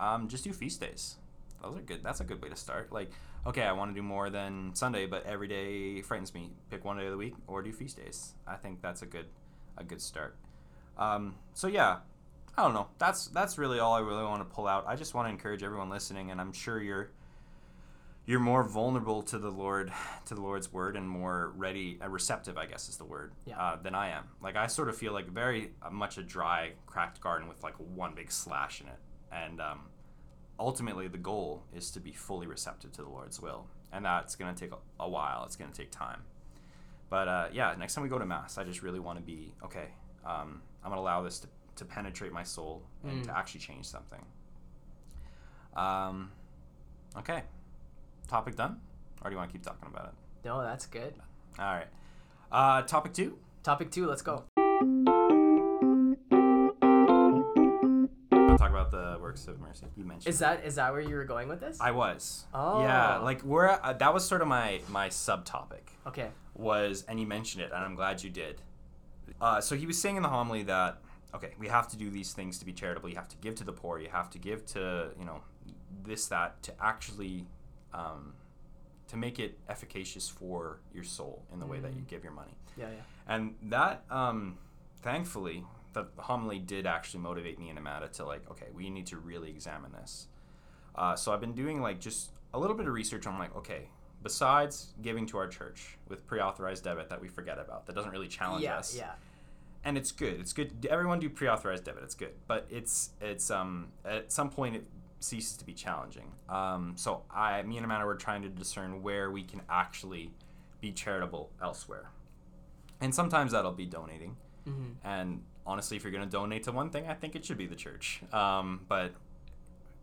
[SPEAKER 1] um, just do feast days. Those are good. That's a good way to start. Like, okay, I want to do more than Sunday, but every day frightens me. Pick one day of the week or do feast days. I think that's a good a good start. Um, so yeah, I don't know. That's that's really all I really want to pull out. I just want to encourage everyone listening, and I'm sure you're you're more vulnerable to the Lord, to the Lord's word, and more ready, uh, receptive, I guess is the word,
[SPEAKER 2] Yeah.
[SPEAKER 1] uh, than I am. Like I sort of feel like very uh, much a dry, cracked garden with like one big slash in it, and um, ultimately the goal is to be fully receptive to the Lord's will, and that's going to take a, a while. It's going to take time. But uh, yeah, next time we go to mass, I just really want to be okay. Um, I'm going to allow this to, to penetrate my soul and
[SPEAKER 2] Mm.
[SPEAKER 1] to actually change something. Um, okay. Topic done? Or do you want to keep talking about it?
[SPEAKER 2] no that's good
[SPEAKER 1] All right. Uh, topic two.
[SPEAKER 2] topic two let's go
[SPEAKER 1] talk about the works of mercy. You mentioned.
[SPEAKER 2] is that is that where you were going with this
[SPEAKER 1] I was.
[SPEAKER 2] Oh.
[SPEAKER 1] Yeah, like we're uh, that was sort of my my subtopic
[SPEAKER 2] okay
[SPEAKER 1] was, and you mentioned it, and I'm glad you did. Uh, so he was saying in the homily that okay, we have to do these things to be charitable. You have to give to the poor. You have to give to you know this that to actually um, to make it efficacious for your soul in the way that you
[SPEAKER 2] Mm.
[SPEAKER 1] give your money.
[SPEAKER 2] yeah yeah
[SPEAKER 1] And that, um, thankfully, the homily did actually motivate me and Amanda to like, okay, we need to really examine this. Uh, so I've been doing like just a little bit of research on like, okay, besides giving to our church with pre-authorized debit that we forget about, that doesn't really challenge
[SPEAKER 2] yeah
[SPEAKER 1] us,
[SPEAKER 2] yeah
[SPEAKER 1] and it's good. It's good. Everyone do pre-authorized debit. It's good, but it's it's um at some point it ceases to be challenging. Um, so I, me and Amanda were trying to discern where we can actually be charitable elsewhere, and sometimes that'll be donating.
[SPEAKER 2] hmm
[SPEAKER 1] And honestly, if you're going to donate to one thing, I think it should be the church. Um, but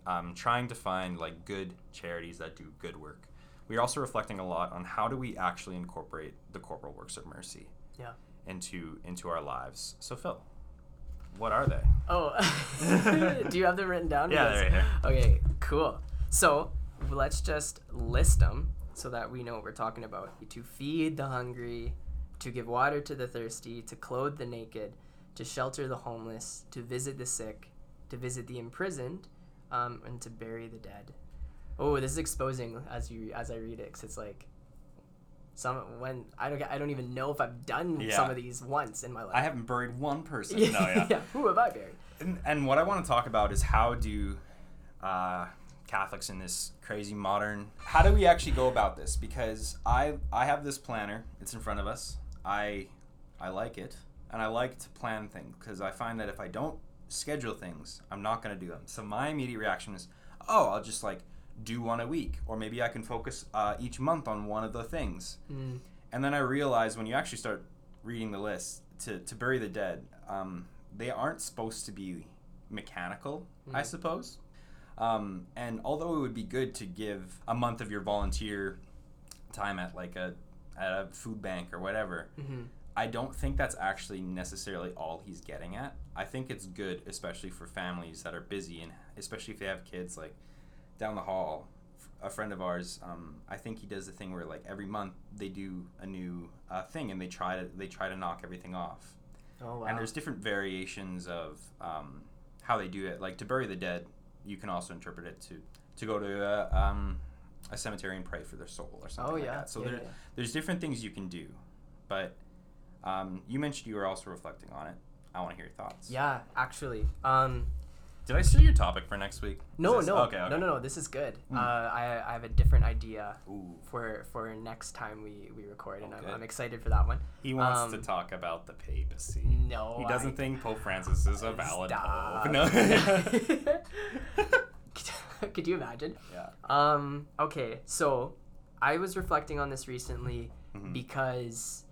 [SPEAKER 1] I'm trying to find like good charities that do good work. We are also reflecting a lot on how do we actually incorporate the corporal works of mercy
[SPEAKER 2] yeah
[SPEAKER 1] into into our lives. So Phil, what are they?
[SPEAKER 2] Oh, *laughs* do you have them written down?
[SPEAKER 1] Yeah, they're right
[SPEAKER 2] Okay, cool. So let's just list them so that we know what we're talking about. To feed the hungry, to give water to the thirsty, to clothe the naked, to shelter the homeless, to visit the sick, to visit the imprisoned, um, and to bury the dead. Oh, this is exposing as you as I read it, because it's like some when I don't I don't even know if I've done
[SPEAKER 1] Yeah.
[SPEAKER 2] some of these once in my life.
[SPEAKER 1] I haven't buried one person. *laughs*
[SPEAKER 2] yeah,
[SPEAKER 1] No, yeah.
[SPEAKER 2] Who have I buried?
[SPEAKER 1] And, and what I want to talk about is how do uh, Catholics in this crazy modern how do we actually go about this? Because I I have this planner. It's in front of us. I I like it. and I like to plan things because I find that if I don't schedule things, I'm not going to do them. So my immediate reaction is, oh, I'll just like do one a week, or maybe I can focus uh, each month on one of the things.
[SPEAKER 2] Mm.
[SPEAKER 1] And then I realize when you actually start reading the list to, to bury the dead, um, they aren't supposed to be mechanical, I
[SPEAKER 2] Mm.
[SPEAKER 1] suppose. Um, and although it would be good to give a month of your volunteer time at like a at a food bank or whatever,
[SPEAKER 2] hmm
[SPEAKER 1] I don't think that's actually necessarily all he's getting at. I think it's good, especially for families that are busy and especially if they have kids. Like down the hall, a friend of ours, um, I think he does the thing where like every month they do a new uh, thing and they try to they try to knock everything off.
[SPEAKER 2] Oh wow.
[SPEAKER 1] And there's different variations of um, how they do it. Like to bury the dead, you can also interpret it to to go to a, um, a cemetery and pray for their soul or something
[SPEAKER 2] oh
[SPEAKER 1] like that. So
[SPEAKER 2] yeah,
[SPEAKER 1] there,
[SPEAKER 2] yeah.
[SPEAKER 1] there's different things you can do, but um, you mentioned you were also reflecting on it. I want to hear your thoughts.
[SPEAKER 2] Yeah, actually. Um,
[SPEAKER 1] Did I steal your topic for next week?
[SPEAKER 2] No,
[SPEAKER 1] this-
[SPEAKER 2] no,
[SPEAKER 1] Okay. okay.
[SPEAKER 2] no, no, no. This is good.
[SPEAKER 1] Mm.
[SPEAKER 2] Uh, I, I have a different idea
[SPEAKER 1] Ooh.
[SPEAKER 2] for for next time we, we record, and
[SPEAKER 1] Okay.
[SPEAKER 2] I'm, I'm excited for that one.
[SPEAKER 1] He wants
[SPEAKER 2] Um,
[SPEAKER 1] to talk about the papacy.
[SPEAKER 2] No,
[SPEAKER 1] He doesn't
[SPEAKER 2] I-
[SPEAKER 1] think Pope Francis is a valid
[SPEAKER 2] Stop.
[SPEAKER 1] pope. No. *laughs* *laughs*
[SPEAKER 2] Could you imagine?
[SPEAKER 1] yeah.
[SPEAKER 2] Um. Okay. So, I was reflecting on this recently
[SPEAKER 1] Mhm.
[SPEAKER 2] because,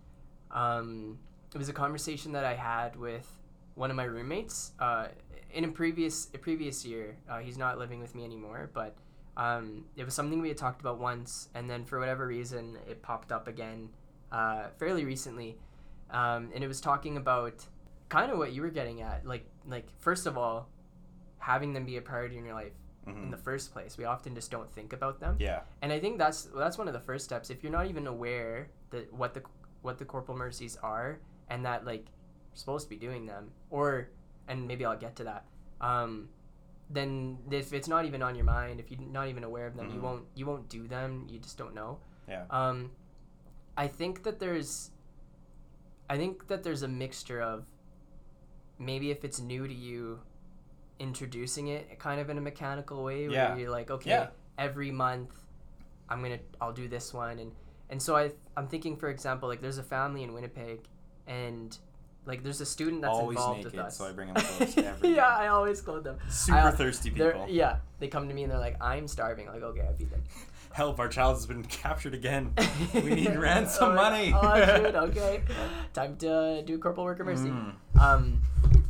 [SPEAKER 2] um, it was a conversation that I had with one of my roommates. Uh, in a previous a previous year, uh, he's not living with me anymore, but um, it was something we had talked about once, and then for whatever reason, it popped up again, uh, fairly recently, um, and it was talking about kind of what you were getting at, like like first of all, having them be a priority in your life
[SPEAKER 1] Mhm.
[SPEAKER 2] in the first place. We often just don't think about them.
[SPEAKER 1] Yeah.
[SPEAKER 2] And I think that's that's one of the first steps. If you're not even aware that what the what the corporal mercies are and that like you're supposed to be doing them, or and maybe I'll get to that. Um, then if it's not even on your mind, if you're not even aware of them, you
[SPEAKER 1] Mhm.
[SPEAKER 2] won't you won't do them. You just don't know.
[SPEAKER 1] Yeah.
[SPEAKER 2] Um, I think that there's, I think that there's a mixture of, maybe if it's new to you, introducing it kind of in a mechanical way where
[SPEAKER 1] Yeah.
[SPEAKER 2] you're like, okay,
[SPEAKER 1] Yeah.
[SPEAKER 2] every month, I'm gonna I'll do this one and and so I I'm thinking for example like there's a family in Winnipeg, and like there's a student that's
[SPEAKER 1] Always
[SPEAKER 2] involved
[SPEAKER 1] naked,
[SPEAKER 2] with us.
[SPEAKER 1] so I bring 'em clothes *laughs* every
[SPEAKER 2] yeah. I always clothe them.
[SPEAKER 1] Super
[SPEAKER 2] I-
[SPEAKER 1] thirsty people.
[SPEAKER 2] yeah, they come to me and they're like, I'm starving. I'm like, okay, I feed them. *laughs*
[SPEAKER 1] Help! Our child has been captured again. *laughs* We need ransom
[SPEAKER 2] Oh,
[SPEAKER 1] money.
[SPEAKER 2] Oh, shoot. Okay. Time to do corporal worker mercy.
[SPEAKER 1] Mm.
[SPEAKER 2] Um,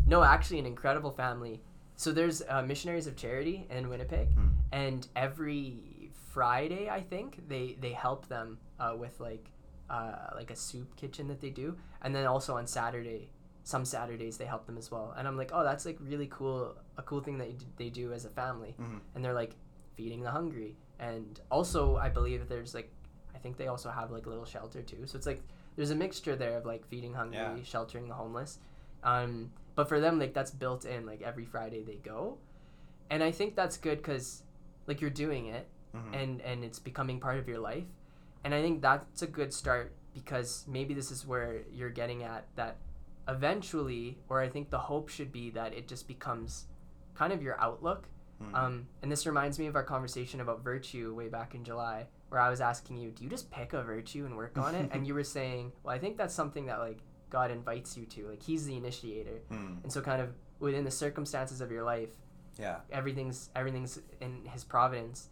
[SPEAKER 2] no, actually, an incredible family. So there's uh, missionaries of charity in Winnipeg,
[SPEAKER 1] Mm.
[SPEAKER 2] and every Friday, I think they they help them uh, with like uh, like a soup kitchen that they do, and then also on Saturday, some Saturdays they help them as well. And I'm like, oh, that's like really cool, a cool thing that they do as a family
[SPEAKER 1] Mhm.
[SPEAKER 2] and they're like feeding the hungry and also i believe there's like i think they also have like a little shelter too so it's like there's a mixture there of like feeding hungry
[SPEAKER 1] Yeah.
[SPEAKER 2] sheltering the homeless um but for them like that's built in like every friday they go and i think that's good because like you're doing it
[SPEAKER 1] Mhm.
[SPEAKER 2] and and it's becoming part of your life and i think that's a good start because maybe this is where you're getting at that eventually or i think the hope should be that it just becomes kind of your outlook
[SPEAKER 1] Mhm.
[SPEAKER 2] um, and this reminds me of our conversation about virtue way back in July, where I was asking you, do you just pick a virtue and work on it? *laughs* and you were saying, well, I think that's something that like God invites you to. Like He's the initiator,
[SPEAKER 1] Mm.
[SPEAKER 2] and so kind of within the circumstances of your life,
[SPEAKER 1] Yeah.
[SPEAKER 2] everything's everything's in His providence.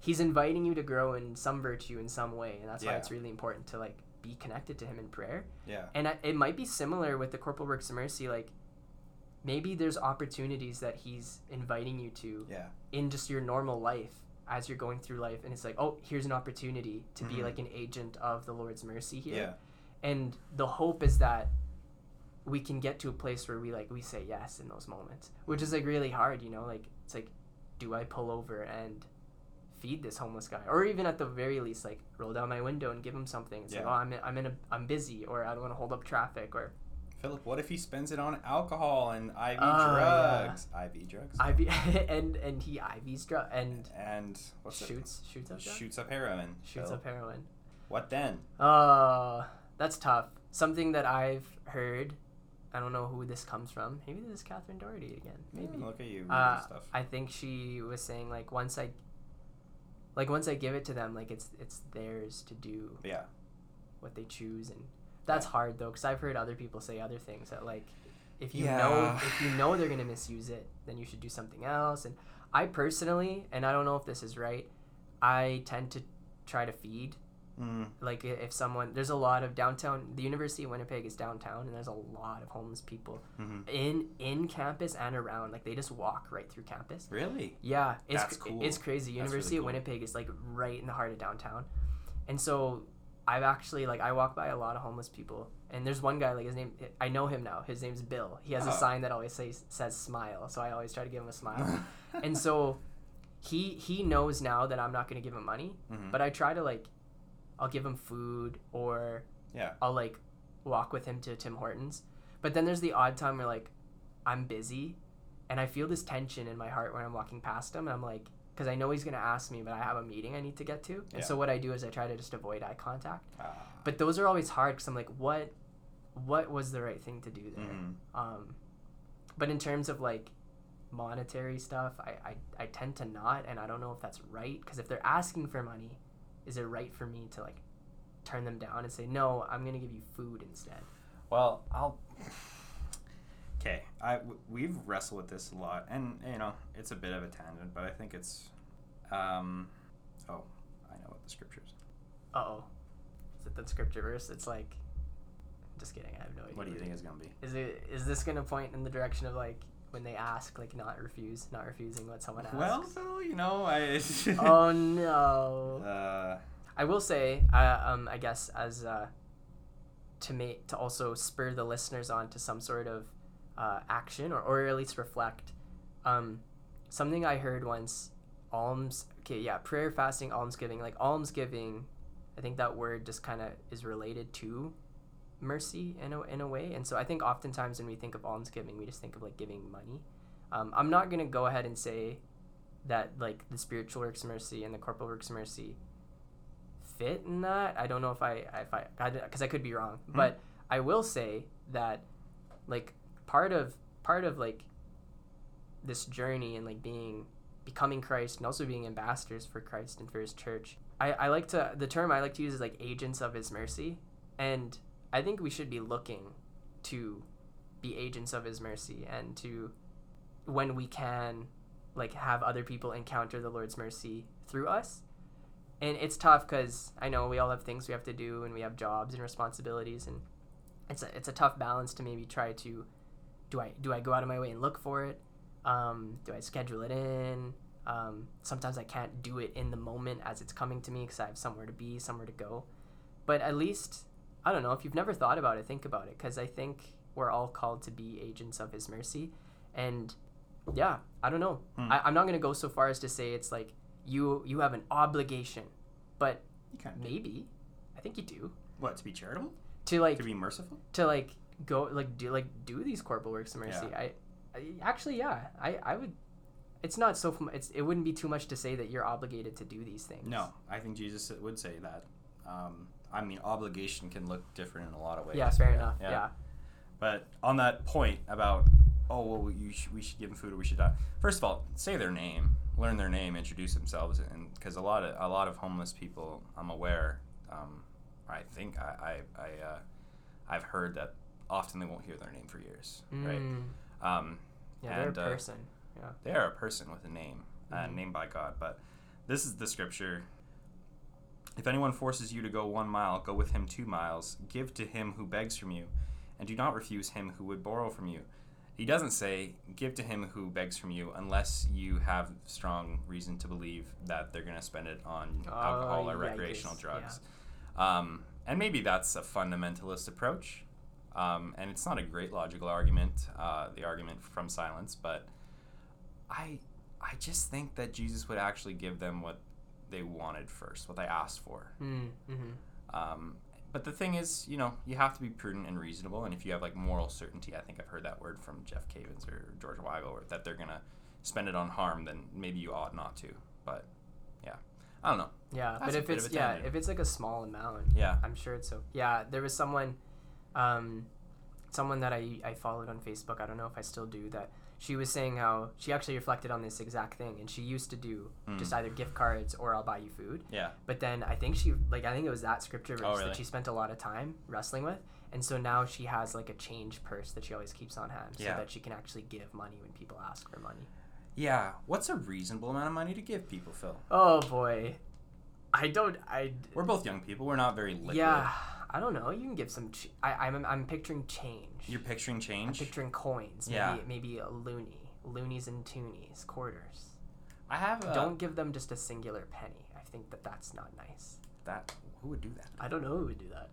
[SPEAKER 2] He's inviting you to grow in some virtue in some way, and that's why it's really important to like be connected to Him in prayer.
[SPEAKER 1] Yeah.
[SPEAKER 2] And I, it might be similar with the corporal works of mercy, like. Maybe there's opportunities that he's inviting you to
[SPEAKER 1] Yeah.
[SPEAKER 2] in just your normal life as you're going through life and it's like oh here's an opportunity to be
[SPEAKER 1] Mhm.
[SPEAKER 2] like an agent of the lord's mercy here
[SPEAKER 1] Yeah.
[SPEAKER 2] and the hope is that we can get to a place where we like we say yes in those moments which is like really hard you know like it's like do i pull over and feed this homeless guy or even at the very least like roll down my window and give him something it's like
[SPEAKER 1] Yeah.
[SPEAKER 2] oh i'm in, i'm in a i'm busy or i don't want to hold up traffic or
[SPEAKER 1] Philip, what if he spends it on alcohol and IV
[SPEAKER 2] Oh, yeah.
[SPEAKER 1] drugs? IV drugs.
[SPEAKER 2] IV *laughs* and and he ivs drug and
[SPEAKER 1] and
[SPEAKER 2] shoots shoots up drugs?
[SPEAKER 1] Shoots up heroin.
[SPEAKER 2] shoots up heroin
[SPEAKER 1] What then?
[SPEAKER 2] Oh, that's tough. Something that I've heard. I don't know who this comes from. Maybe this is Catherine Doherty again. Maybe.
[SPEAKER 1] Mm, look at you
[SPEAKER 2] Uh,
[SPEAKER 1] stuff.
[SPEAKER 2] I think she was saying like once I, like once I give it to them, like it's it's theirs to do
[SPEAKER 1] yeah.
[SPEAKER 2] what they choose, and that's hard though, because I've heard other people say other things that like, if you know if you know they're gonna misuse it, then you should do something else. And I personally, and I don't know if this is right, I tend to try to feed.
[SPEAKER 1] Mm,
[SPEAKER 2] Like if someone, there's a lot of downtown. The University of Winnipeg is downtown, and there's a lot of homeless people
[SPEAKER 1] hmm
[SPEAKER 2] in in campus and around. Like they just walk right through campus.
[SPEAKER 1] Really?
[SPEAKER 2] Yeah, it's
[SPEAKER 1] That's cool.
[SPEAKER 2] it's crazy. University
[SPEAKER 1] really
[SPEAKER 2] of. Winnipeg is like right in the heart of downtown, and so I've actually like I walk by a lot of homeless people, and there's one guy like his name I know him now. His name's Bill. He has a
[SPEAKER 1] Oh.
[SPEAKER 2] sign that always says says smile, so I always try to give him a smile. *laughs* and so he he knows now that I'm not gonna give him money,
[SPEAKER 1] Mhm.
[SPEAKER 2] but I try to like I'll give him food or
[SPEAKER 1] Yeah.
[SPEAKER 2] I'll like walk with him to Tim Hortons. But then there's the odd time where like I'm busy and I feel this tension in my heart when I'm walking past him and I'm like because I know he's gonna ask me, but I have a meeting I need to get to. And
[SPEAKER 1] Yeah.
[SPEAKER 2] so what I do is I try to just avoid eye contact.
[SPEAKER 1] Ah.
[SPEAKER 2] But those are always hard because I'm like, what, what was the right thing to do there?
[SPEAKER 1] Mhm.
[SPEAKER 2] Um, but in terms of like monetary stuff, I, I, I tend to not, and I don't know if that's right. Because if they're asking for money, is it right for me to like turn them down and say no? I'm gonna give you food instead.
[SPEAKER 1] Well, I'll. Okay, i we've wrestled with this a lot, and you know it's a bit of a tangent, but I think it's. Um, oh, I know what the scriptures.
[SPEAKER 2] Uh oh, is it that scripture verse? It's like, just kidding. I have no idea.
[SPEAKER 1] What do you think
[SPEAKER 2] is.
[SPEAKER 1] it's gonna be?
[SPEAKER 2] Is it is this gonna point in the direction of like when they ask, like not refuse, not refusing what someone asks?
[SPEAKER 1] Well, so you know, I. *laughs*
[SPEAKER 2] oh no.
[SPEAKER 1] Uh,
[SPEAKER 2] I will say, uh, um, I guess as uh, to make to also spur the listeners on to some sort of uh, action or, or at least reflect. Um, something I heard once, alms. Okay, yeah, prayer, fasting, almsgiving. Like almsgiving, I think that word just kind of is related to mercy in a, in a way. And so I think oftentimes when we think of almsgiving, we just think of like giving money. Um, I'm not gonna go ahead and say that like the spiritual works of mercy and the corporal works of mercy fit in that. I don't know if I if I because I could be wrong, but I will say that like part of part of like this journey and like being becoming Christ and also being ambassadors for Christ and for His church. I I like to the term I like to use is like agents of His mercy, and I think we should be looking to be agents of His mercy and to when we can like have other people encounter the Lord's mercy through us. And it's tough because I know we all have things we have to do and we have jobs and responsibilities and it's a, it's a tough balance to maybe try to do I do I go out of my way and look for it? Um, do I schedule it in? Um, sometimes I can't do it in the moment as it's coming to me because I have somewhere to be somewhere to go. But at least I don't know if you've never thought about it think about it because I think we're all called to be agents of his mercy and yeah I don't know
[SPEAKER 1] Hmm.
[SPEAKER 2] I, I'm not gonna go so far as to say it's like you you have an obligation but maybe i think you do
[SPEAKER 1] What to be charitable?
[SPEAKER 2] to like
[SPEAKER 1] to be merciful?
[SPEAKER 2] to like go like do like do these corporal works of mercy I, I actually yeah i i would it's not so it's it wouldn't be too much to say that you're obligated to do these things
[SPEAKER 1] No, I think Jesus would say that. Um, I mean, obligation can look different in a lot of ways.
[SPEAKER 2] yeah fair enough yeah,
[SPEAKER 1] But on that point about, oh well, you sh- we should give them food or we should die. First of all, say their name, learn their name, introduce themselves, and because a lot of a lot of homeless people, I'm aware, um, I think I I, I uh, I've heard that often they won't hear their name for years, right?
[SPEAKER 2] Mm,
[SPEAKER 1] Um,
[SPEAKER 2] yeah they're
[SPEAKER 1] And,
[SPEAKER 2] a
[SPEAKER 1] uh,
[SPEAKER 2] person yeah
[SPEAKER 1] they are a person with a name, uh,
[SPEAKER 2] Mhm.
[SPEAKER 1] named by God. But this is the scripture. If anyone forces you to go one mile, go with him two miles. Give to him who begs from you, and do not refuse him who would borrow from you. He doesn't say, give to him who begs from you, unless you have strong reason to believe that they're going to spend it on
[SPEAKER 2] Oh,
[SPEAKER 1] alcohol or
[SPEAKER 2] yikes,
[SPEAKER 1] recreational drugs. Um, and maybe that's a fundamentalist approach. Um, and it's not a great logical argument, uh, the argument from silence, but I, I just think that Jesus would actually give them what they wanted first, what they asked for.
[SPEAKER 2] mm, mm-hmm.
[SPEAKER 1] Um, but the thing is, you know, you have to be prudent and reasonable. And if you have like moral certainty, I think I've heard that word from Jeff Cavins or George Weigel, or that they're gonna spend it on harm, then maybe you ought not to. But yeah, I don't know.
[SPEAKER 2] yeah
[SPEAKER 1] That's
[SPEAKER 2] but if it's yeah if it's like a small amount
[SPEAKER 1] Yeah.
[SPEAKER 2] I'm sure it's so. Yeah, there was someone, um, someone that I I followed on Facebook. I don't know if I still do that. She was saying how she actually reflected on this exact thing, and she used to do
[SPEAKER 1] Mm.
[SPEAKER 2] just either gift cards or I'll buy you food.
[SPEAKER 1] Yeah.
[SPEAKER 2] But then I think she like I think it was that scripture verse
[SPEAKER 1] Oh, really?
[SPEAKER 2] that she spent a lot of time wrestling with, And so now she has like a change purse that she always keeps on hand
[SPEAKER 1] Yeah.
[SPEAKER 2] so that she can actually give money when people ask for money.
[SPEAKER 1] Yeah. What's a reasonable amount of money to give people, Phil?
[SPEAKER 2] Oh boy. I don't I
[SPEAKER 1] We're both young people. We're not very liquid.
[SPEAKER 2] Yeah, I don't know. You can give some ch- I I'm I'm picturing change.
[SPEAKER 1] You're picturing
[SPEAKER 2] I'm
[SPEAKER 1] change.
[SPEAKER 2] picturing coins.
[SPEAKER 1] Yeah.
[SPEAKER 2] Maybe maybe a loonie, loonies and toonies, quarters.
[SPEAKER 1] I have a,
[SPEAKER 2] Don't give them just a singular penny. I think that that's not nice.
[SPEAKER 1] that. Who would do that?
[SPEAKER 2] I don't know who would do that.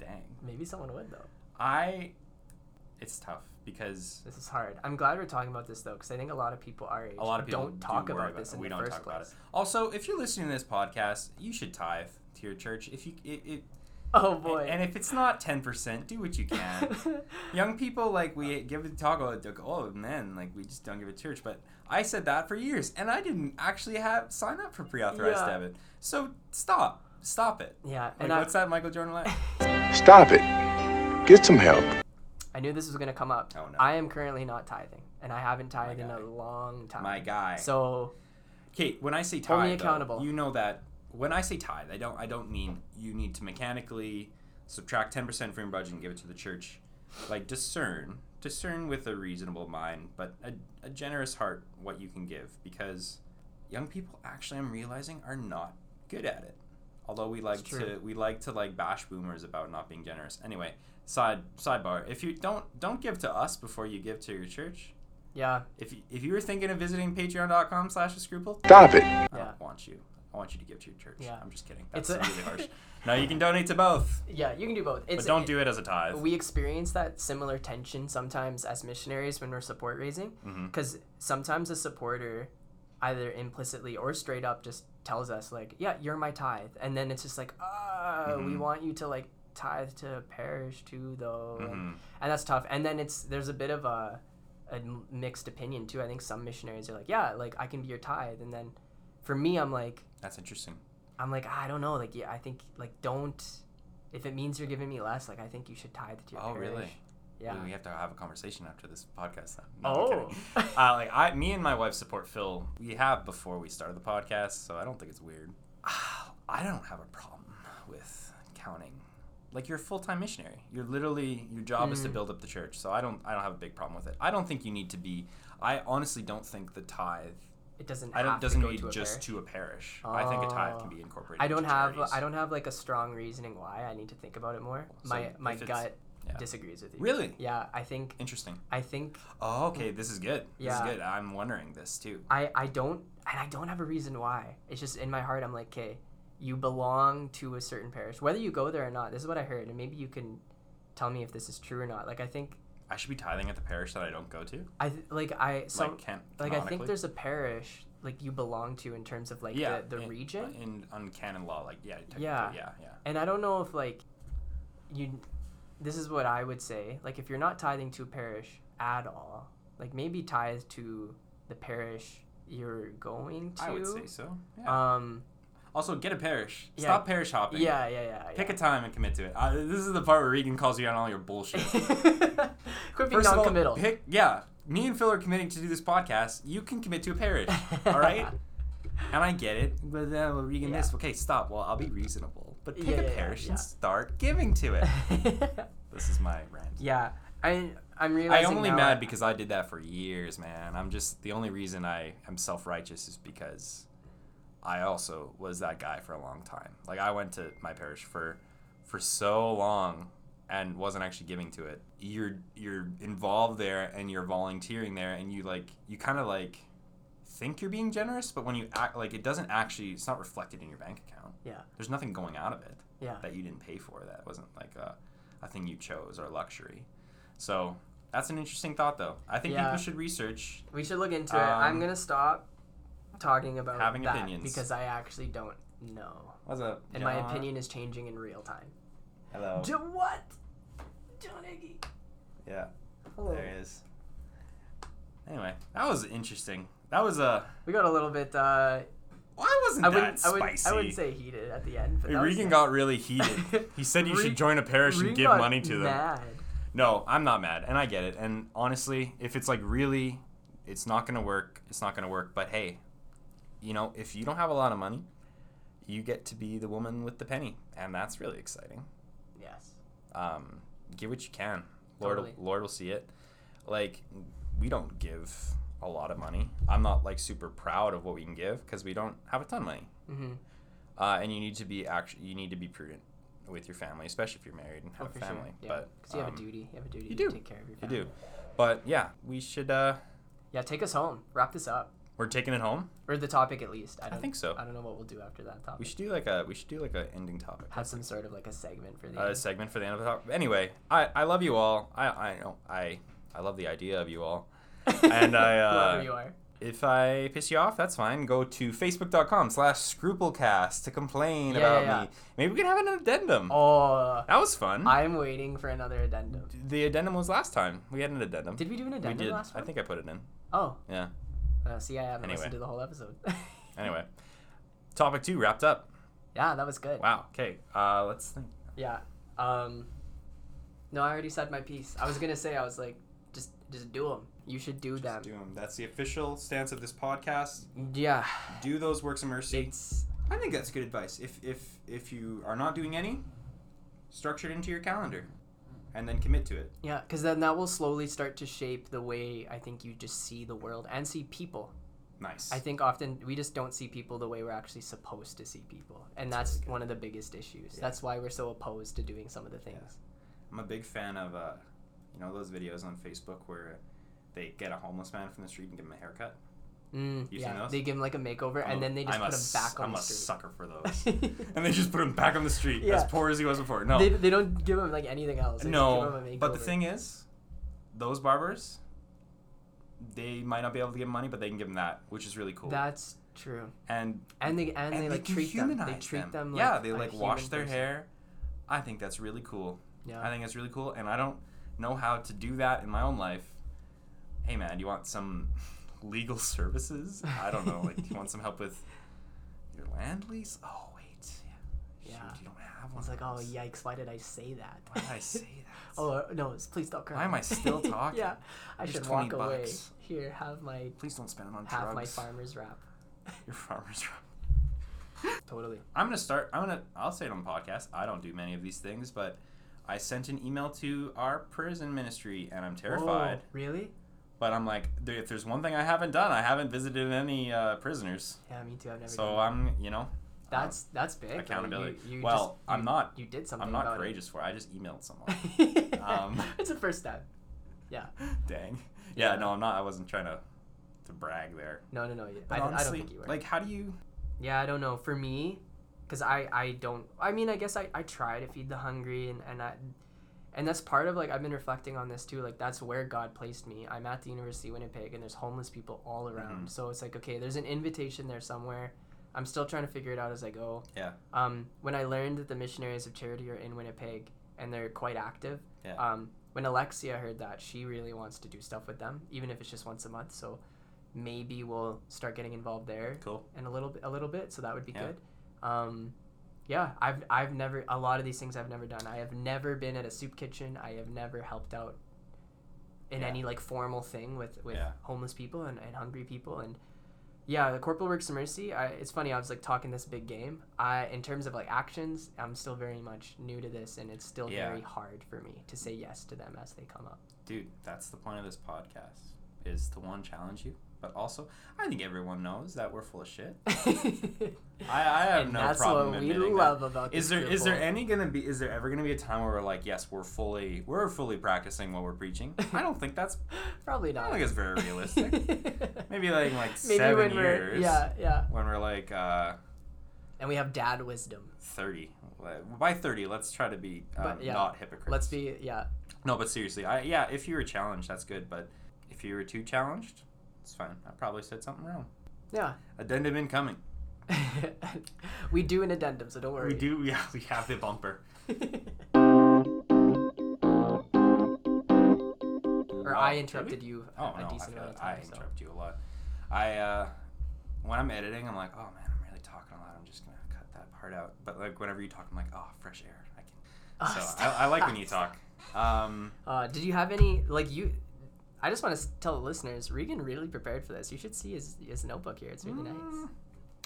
[SPEAKER 1] Dang.
[SPEAKER 2] Maybe someone would though.
[SPEAKER 1] I. It's tough because
[SPEAKER 2] This is hard. I'm glad we're talking about this though, because I think a lot of people age
[SPEAKER 1] a lot of people
[SPEAKER 2] don't talk
[SPEAKER 1] do worry
[SPEAKER 2] about this in
[SPEAKER 1] we
[SPEAKER 2] the
[SPEAKER 1] don't
[SPEAKER 2] first
[SPEAKER 1] talk
[SPEAKER 2] place.
[SPEAKER 1] about it. Also, if you're listening to this podcast, you should tithe to your church. If you it, it
[SPEAKER 2] Oh boy.
[SPEAKER 1] and if it's not ten percent, do what you can. *laughs* Young people like we give a talk about like, oh man, like we just don't give a to church. But I said that for years, and I didn't actually have sign up for pre-authorized
[SPEAKER 2] Yeah.
[SPEAKER 1] debit. So stop, stop it.
[SPEAKER 2] yeah,
[SPEAKER 1] Like,
[SPEAKER 2] and I,
[SPEAKER 1] what's that Michael Jordan line? *laughs*
[SPEAKER 3] Stop it. Get some help.
[SPEAKER 2] I knew this was gonna come up.
[SPEAKER 1] Oh, no.
[SPEAKER 2] I am currently not tithing, and I haven't tithed in a long time.
[SPEAKER 1] My guy.
[SPEAKER 2] So
[SPEAKER 1] Kate, when I say
[SPEAKER 2] Hold me
[SPEAKER 1] tithe, though,
[SPEAKER 2] accountable.
[SPEAKER 1] you know that when I say tithe, I don't I don't mean you need to mechanically subtract ten percent from your budget and give it to the church. Like discern, discern with a reasonable mind, but a, a generous heart what you can give because young people actually I'm realizing are not good at it. Although we like to we like to like bash boomers about not being generous. Anyway, side sidebar. If you don't don't give to us before you give to your church.
[SPEAKER 2] yeah,
[SPEAKER 1] If you, if you were thinking of visiting patreon.com slash a scruple,
[SPEAKER 3] Stop it.
[SPEAKER 1] I
[SPEAKER 2] Yeah.
[SPEAKER 1] don't want you. I want you to give to your church.
[SPEAKER 2] Yeah.
[SPEAKER 1] I'm just kidding. That's
[SPEAKER 2] a-
[SPEAKER 1] really harsh. *laughs* No, you can donate to both,
[SPEAKER 2] yeah, you can do both. It's
[SPEAKER 1] but don't do it as a tithe.
[SPEAKER 2] we experience that similar tension sometimes as missionaries when we're support raising because sometimes a supporter either implicitly or straight up just tells us like yeah you're my tithe and then it's just like ah we
[SPEAKER 1] Mhm.
[SPEAKER 2] want you to like tithe to parish too though and,
[SPEAKER 1] Mhm.
[SPEAKER 2] and that's tough and then it's there's a bit of a a mixed opinion too i think some missionaries are like yeah like i can be your tithe and then for me i'm like
[SPEAKER 1] That's interesting.
[SPEAKER 2] i'm like i don't know like yeah i think like don't if it means you're giving me less like i think you should tithe to your
[SPEAKER 1] Oh,
[SPEAKER 2] parish
[SPEAKER 1] really?
[SPEAKER 2] yeah
[SPEAKER 1] We have to have a conversation after this podcast. Then. No,
[SPEAKER 2] Oh. *laughs*
[SPEAKER 1] uh, like I, me and my wife support Phil. We have before we started the podcast, so I don't think it's weird. I don't have a problem with counting. Like you're a full time missionary. You're literally your job is to
[SPEAKER 2] Mm.
[SPEAKER 1] build up the church. So I don't I don't have a big problem with it. I don't think you need to be. I honestly don't think the tithe.
[SPEAKER 2] It doesn't
[SPEAKER 1] I don't
[SPEAKER 2] have
[SPEAKER 1] doesn't
[SPEAKER 2] to go
[SPEAKER 1] need
[SPEAKER 2] to
[SPEAKER 1] just
[SPEAKER 2] parish.
[SPEAKER 1] to a parish. I think a tithe can
[SPEAKER 2] Oh.
[SPEAKER 1] be incorporated.
[SPEAKER 2] I don't have
[SPEAKER 1] charities.
[SPEAKER 2] I don't have like a strong reasoning why. I need to think about it more.
[SPEAKER 1] So
[SPEAKER 2] my my gut
[SPEAKER 1] yeah.
[SPEAKER 2] disagrees with you.
[SPEAKER 1] Really
[SPEAKER 2] Yeah, I think
[SPEAKER 1] interesting.
[SPEAKER 2] I think
[SPEAKER 1] Oh, okay. This is good. This
[SPEAKER 2] Yeah.
[SPEAKER 1] is good. I'm wondering this too.
[SPEAKER 2] I I don't and I don't have a reason why. It's just in my heart I'm like, "Okay, you belong to a certain parish. Whether you go there or not. This is what I heard and maybe you can tell me if this is true or not. Like I think
[SPEAKER 1] I should be tithing at the parish that I don't go to.
[SPEAKER 2] I th- like I some
[SPEAKER 1] like can
[SPEAKER 2] like I think there's a parish like you belong to in terms of like
[SPEAKER 1] yeah
[SPEAKER 2] the, the
[SPEAKER 1] in,
[SPEAKER 2] region.
[SPEAKER 1] in on canon law like yeah technically,
[SPEAKER 2] Yeah.
[SPEAKER 1] yeah yeah
[SPEAKER 2] And I don't know if like you this is what I would say. Like if you're not tithing to a parish at all, like maybe tithe to the parish you're going to.
[SPEAKER 1] I would say so. Yeah.
[SPEAKER 2] Um
[SPEAKER 1] also, get a parish.
[SPEAKER 2] yeah.
[SPEAKER 1] Stop parish hopping.
[SPEAKER 2] yeah, yeah, yeah.
[SPEAKER 1] Pick
[SPEAKER 2] yeah.
[SPEAKER 1] a time and commit to it. Uh, this is the part where Regan calls you on all your bullshit. *laughs*
[SPEAKER 2] Quit being
[SPEAKER 1] First of all,
[SPEAKER 2] non-committal.
[SPEAKER 1] pick yeah. Me and Phil are committing to do this podcast. You can commit to a parish. all right. *laughs* And I get it, but uh, well, Regan
[SPEAKER 2] Yeah.
[SPEAKER 1] this. Okay, stop. Well, I'll be reasonable, but pick
[SPEAKER 2] Yeah,
[SPEAKER 1] a parish and start giving to it. *laughs* this is my rant.
[SPEAKER 2] yeah. I I'm realizing
[SPEAKER 1] only
[SPEAKER 2] now
[SPEAKER 1] mad
[SPEAKER 2] I-
[SPEAKER 1] because I did that for years, man. I'm just the only reason I am self righteous is because I also was that guy for a long time. Like I went to my parish for for so long and wasn't actually giving to it. You're you're involved there and you're volunteering there and you like you kind of like think you're being generous, but when you act like it doesn't actually it's not reflected in your bank account.
[SPEAKER 2] Yeah.
[SPEAKER 1] There's nothing going out of it
[SPEAKER 2] Yeah.
[SPEAKER 1] that you didn't pay for. That wasn't like a, a thing you chose or a luxury. So that's an interesting thought, though. I think
[SPEAKER 2] Yeah.
[SPEAKER 1] people should research.
[SPEAKER 2] We should look into it. I'm
[SPEAKER 1] Um,
[SPEAKER 2] gonna stop talking about
[SPEAKER 1] having
[SPEAKER 2] that
[SPEAKER 1] opinions.
[SPEAKER 2] because I actually don't know.
[SPEAKER 1] What's up?
[SPEAKER 2] And my opinion is changing in real time.
[SPEAKER 1] Hello.
[SPEAKER 2] Jo- what? John Iggy.
[SPEAKER 1] Yeah,
[SPEAKER 2] Hello.
[SPEAKER 1] there he is. Anyway, that was interesting. That was a.
[SPEAKER 2] We got a little bit. Uh,
[SPEAKER 1] Why wasn't
[SPEAKER 2] I
[SPEAKER 1] that
[SPEAKER 2] wouldn't. I
[SPEAKER 1] spicy?
[SPEAKER 2] wouldn't. I wouldn't say heated at the end. But
[SPEAKER 1] Regan
[SPEAKER 2] nice.
[SPEAKER 1] got really heated. *laughs* He said you
[SPEAKER 2] Re-
[SPEAKER 1] should join a parish and give money to them.
[SPEAKER 2] mad.
[SPEAKER 1] No, I'm not mad, and I get it. And honestly, if it's like really, it's not gonna work. It's not gonna work. But hey, you know, if you don't have a lot of money, you get to be the woman with the penny, and that's really exciting.
[SPEAKER 2] Yes.
[SPEAKER 1] Um, give what you can. Lord,
[SPEAKER 2] Totally.
[SPEAKER 1] Lord will see it. Like we don't give a lot of money. I'm not like super proud of what we can give because we don't have a ton of money.
[SPEAKER 2] Mm-hmm.
[SPEAKER 1] Uh, and you need to be actually you need to be prudent with your family, especially if you're married and
[SPEAKER 2] Oh,
[SPEAKER 1] have
[SPEAKER 2] for
[SPEAKER 1] a family.
[SPEAKER 2] sure. Yeah.
[SPEAKER 1] But
[SPEAKER 2] Because you have
[SPEAKER 1] um,
[SPEAKER 2] a duty. You have a duty
[SPEAKER 1] you
[SPEAKER 2] to
[SPEAKER 1] do.
[SPEAKER 2] take care of your family.
[SPEAKER 1] You do. But yeah, we should. uh
[SPEAKER 2] Yeah, take us home. Wrap this up.
[SPEAKER 1] We're taking it home.
[SPEAKER 2] Or the topic at least. I, don't,
[SPEAKER 1] think so.
[SPEAKER 2] I don't know what we'll do after that topic.
[SPEAKER 1] We should do like a we should do like a ending topic.
[SPEAKER 2] have some sort of like a segment for the
[SPEAKER 1] a
[SPEAKER 2] end.
[SPEAKER 1] segment for the end of the talk. Anyway, I, I love you all. I I know I I love the idea of you all. and I, *laughs* uh,
[SPEAKER 2] Whoever you are.
[SPEAKER 1] If I piss you off, that's fine. Go to facebook.com slash scruplecast to complain
[SPEAKER 2] Yeah,
[SPEAKER 1] about
[SPEAKER 2] yeah, yeah.
[SPEAKER 1] me. Maybe we can have an addendum.
[SPEAKER 2] Oh,
[SPEAKER 1] That was fun.
[SPEAKER 2] I'm waiting for another addendum.
[SPEAKER 1] the addendum was last time. We had an addendum.
[SPEAKER 2] Did we do an addendum we
[SPEAKER 1] did.
[SPEAKER 2] last
[SPEAKER 1] I think I put it in.
[SPEAKER 2] Oh,
[SPEAKER 1] Yeah.
[SPEAKER 2] Uh, see, I haven't
[SPEAKER 1] Anyway.
[SPEAKER 2] listened to the whole episode. *laughs*
[SPEAKER 1] Anyway, topic two wrapped up.
[SPEAKER 2] yeah, that was good.
[SPEAKER 1] Wow. Okay. Uh, let's think.
[SPEAKER 2] Yeah. Um. No, I already said my piece. I was gonna say I was like, just just do them. You should do them.
[SPEAKER 1] Do 'em. That's the official stance of this podcast.
[SPEAKER 2] Yeah.
[SPEAKER 1] Do those works of mercy.
[SPEAKER 2] It's
[SPEAKER 1] I think that's good advice. If if if you are not doing any, structure it into your calendar, and then commit to it.
[SPEAKER 2] yeah, because then that will slowly start to shape the way I think you just see the world and see people.
[SPEAKER 1] Nice.
[SPEAKER 2] I think often we just don't see people the way we're actually supposed to see people, and
[SPEAKER 1] That's
[SPEAKER 2] that's
[SPEAKER 1] really
[SPEAKER 2] one of the biggest issues.
[SPEAKER 1] Yeah.
[SPEAKER 2] That's why we're so opposed to doing some of the things.
[SPEAKER 1] I'm a big fan of uh, you know those videos on Facebook where they get a homeless man from the street and give him a haircut.
[SPEAKER 2] Mm, yeah,
[SPEAKER 1] those?
[SPEAKER 2] they give him like a makeover,
[SPEAKER 1] I'm
[SPEAKER 2] and
[SPEAKER 1] a-
[SPEAKER 2] then they just
[SPEAKER 1] I'm
[SPEAKER 2] put
[SPEAKER 1] a
[SPEAKER 2] him back on
[SPEAKER 1] I'm
[SPEAKER 2] the
[SPEAKER 1] a
[SPEAKER 2] street.
[SPEAKER 1] sucker for those. *laughs* and they just put him back on the street, as poor as he was before. No,
[SPEAKER 2] They, they don't give him like anything else. They
[SPEAKER 1] no.
[SPEAKER 2] a
[SPEAKER 1] But the thing is, those barbers, they might not be able to give him money, but they can give him that, which is really cool.
[SPEAKER 2] that's true.
[SPEAKER 1] and
[SPEAKER 2] And they and, they like treat them. They treat them.
[SPEAKER 1] yeah,
[SPEAKER 2] like
[SPEAKER 1] they
[SPEAKER 2] a
[SPEAKER 1] like wash their
[SPEAKER 2] person.
[SPEAKER 1] hair. I think that's really cool.
[SPEAKER 2] Yeah.
[SPEAKER 1] I think that's really cool, and I don't know how to do that in my own life. Hey man, do you want some legal services? I don't know. Like, do you want some help with *laughs* your land lease? Oh wait, yeah.
[SPEAKER 2] Yeah.
[SPEAKER 1] Shoot, you don't have one.
[SPEAKER 2] It's like, oh yikes! Why did I say that?
[SPEAKER 1] Why did I say *laughs* that?
[SPEAKER 2] oh uh, no! Please stop crying.
[SPEAKER 1] Why am I still *laughs* talking?
[SPEAKER 2] yeah, I
[SPEAKER 1] Here's
[SPEAKER 2] should
[SPEAKER 1] 20
[SPEAKER 2] walk away. Here, have my
[SPEAKER 1] Please don't spend it on
[SPEAKER 2] have
[SPEAKER 1] drugs.
[SPEAKER 2] my farmer's wrap.
[SPEAKER 1] Your farmer's wrap.
[SPEAKER 2] Totally.
[SPEAKER 1] I'm gonna start. I'm gonna. I'll say it on the podcast. I don't do many of these things, but I sent an email to our prison ministry, and I'm terrified.
[SPEAKER 2] Whoa, really?
[SPEAKER 1] But I'm like, if there's one thing I haven't done, I haven't visited any uh, prisoners.
[SPEAKER 2] Yeah, me too. I've never.
[SPEAKER 1] So I'm, you know,
[SPEAKER 2] That's that's big.
[SPEAKER 1] accountability.
[SPEAKER 2] You, you
[SPEAKER 1] Well,
[SPEAKER 2] just,
[SPEAKER 1] I'm
[SPEAKER 2] you-
[SPEAKER 1] not-
[SPEAKER 2] You did something.
[SPEAKER 1] I'm not
[SPEAKER 2] about it.
[SPEAKER 1] courageous for it. I just emailed someone. *laughs* Um,
[SPEAKER 2] it's a first step. Yeah. *laughs*
[SPEAKER 1] Dang. Yeah,
[SPEAKER 2] Yeah.
[SPEAKER 1] No, I'm not. I wasn't trying to to brag there.
[SPEAKER 2] No, no, no. I, don't- I don't think you were.
[SPEAKER 1] like, how do you?
[SPEAKER 2] Yeah, I don't know. For me, because I I don't. I mean, I guess I I try to feed the hungry, and and I, and that's part of like I've been reflecting on this too. Like that's where God placed me. I'm at the University of Winnipeg, and there's homeless people all around.
[SPEAKER 1] Mhm.
[SPEAKER 2] So it's like okay, there's an invitation there somewhere. I'm still trying to figure it out as I go.
[SPEAKER 1] Yeah.
[SPEAKER 2] Um, when I learned that the Missionaries of Charity are in Winnipeg and they're quite active.
[SPEAKER 1] Yeah.
[SPEAKER 2] Um, when Alexia heard that, she really wants to do stuff with them, even if it's just once a month. So maybe we'll start getting involved there
[SPEAKER 1] Cool.
[SPEAKER 2] And a little bit, a little bit. So that would be
[SPEAKER 1] Yeah.
[SPEAKER 2] good. Um, yeah, I've I've never a lot of these things I've never done. I have never been at a soup kitchen. I have never helped out in
[SPEAKER 1] Yeah.
[SPEAKER 2] any like formal thing with with
[SPEAKER 1] Yeah.
[SPEAKER 2] homeless people and, and hungry people and yeah the corporal works of mercy I, it's funny i was like talking this big game i in terms of like actions i'm still very much new to this and it's still
[SPEAKER 1] Yeah.
[SPEAKER 2] very hard for me to say yes to them as they come up
[SPEAKER 1] Dude, that's the point of this podcast. Is to one challenge you, but also I think everyone knows that we're full of shit. *laughs* I, I have
[SPEAKER 2] and
[SPEAKER 1] no
[SPEAKER 2] that's
[SPEAKER 1] problem
[SPEAKER 2] what we love
[SPEAKER 1] that.
[SPEAKER 2] about
[SPEAKER 1] Is
[SPEAKER 2] this
[SPEAKER 1] there is there any gonna be is there ever gonna be a time where we're like yes we're fully we're fully practicing what we're preaching? I don't think that's *laughs*
[SPEAKER 2] probably
[SPEAKER 1] I
[SPEAKER 2] not
[SPEAKER 1] don't think it's very realistic. *laughs* Maybe like like
[SPEAKER 2] Maybe
[SPEAKER 1] seven years.
[SPEAKER 2] yeah yeah
[SPEAKER 1] When we're like uh,
[SPEAKER 2] and we have dad wisdom
[SPEAKER 1] thirty. By thirty, let's try to be um,
[SPEAKER 2] But, yeah,
[SPEAKER 1] not hypocrites.
[SPEAKER 2] let's be yeah
[SPEAKER 1] No, but seriously, I yeah, if you were challenged, that's good. But if you were too challenged, it's fine. I probably said something wrong.
[SPEAKER 2] yeah
[SPEAKER 1] Addendum incoming. *laughs*
[SPEAKER 2] we do an addendum so don't worry
[SPEAKER 1] We do. *laughs* Yeah, we have the bumper. *laughs*
[SPEAKER 2] or
[SPEAKER 1] Oh,
[SPEAKER 2] i interrupted you a,
[SPEAKER 1] Oh
[SPEAKER 2] a
[SPEAKER 1] no,
[SPEAKER 2] decent amount of
[SPEAKER 1] like I
[SPEAKER 2] so.
[SPEAKER 1] interrupt you a lot. I uh, when I'm editing, I'm like, oh man, I'm really talking a lot. I'm just gonna cut that part out. But like whenever you talk, I'm like, oh, fresh air. I can.
[SPEAKER 2] Oh,
[SPEAKER 1] so. I, I like when you talk. Um,
[SPEAKER 2] Uh, did you have any like you? I just want to tell the listeners, Regan really prepared for this. You should see his, his notebook here. It's really nice.
[SPEAKER 1] mm,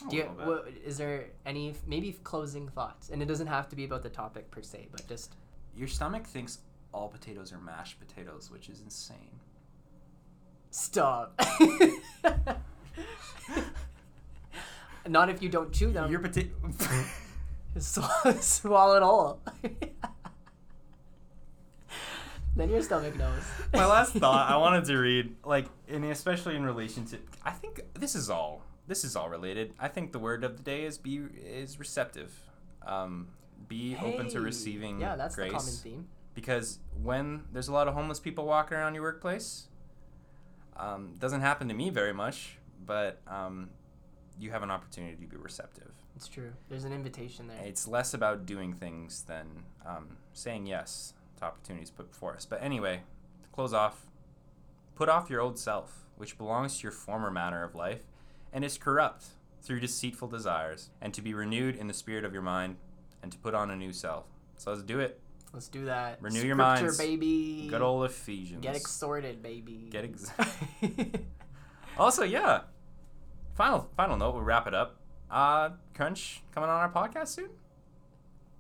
[SPEAKER 1] a
[SPEAKER 2] Do you,
[SPEAKER 1] little bit.
[SPEAKER 2] what, is there any maybe closing thoughts? And it doesn't have to be about the topic per se, but just
[SPEAKER 1] your stomach thinks all potatoes are mashed potatoes, which is insane.
[SPEAKER 2] Stop. *laughs* Not if you don't chew them.
[SPEAKER 1] Your potato. *laughs*
[SPEAKER 2] Swallow, swallow it whole. *laughs* then your stomach knows. *laughs*
[SPEAKER 1] My last thought I wanted to read, like, and especially in relation to, I think this is all this is all related. I think the word of the day is be is receptive. Um, be open to receiving
[SPEAKER 2] Yeah, that's
[SPEAKER 1] grace.
[SPEAKER 2] the common theme.
[SPEAKER 1] because when there's a lot of homeless people walking around your workplace, um, doesn't happen to me very much, but um, you have an opportunity to be receptive.
[SPEAKER 2] It's true. There's an invitation there.
[SPEAKER 1] It's less about doing things than um, saying yes opportunities put before us. But anyway, to close off, put off your old self, which belongs to your former manner of life and is corrupt through deceitful desires, and to be renewed in the spirit of your mind, and to put on a new self. So let's do it.
[SPEAKER 2] Let's do that.
[SPEAKER 1] Renew your
[SPEAKER 2] Scripture,
[SPEAKER 1] minds.
[SPEAKER 2] baby.
[SPEAKER 1] Good old Ephesians.
[SPEAKER 2] Get extorted, baby.
[SPEAKER 1] Get ex- *laughs* Also, yeah. Final final note. We'll wrap it up. Uh, Crunch coming on our podcast soon.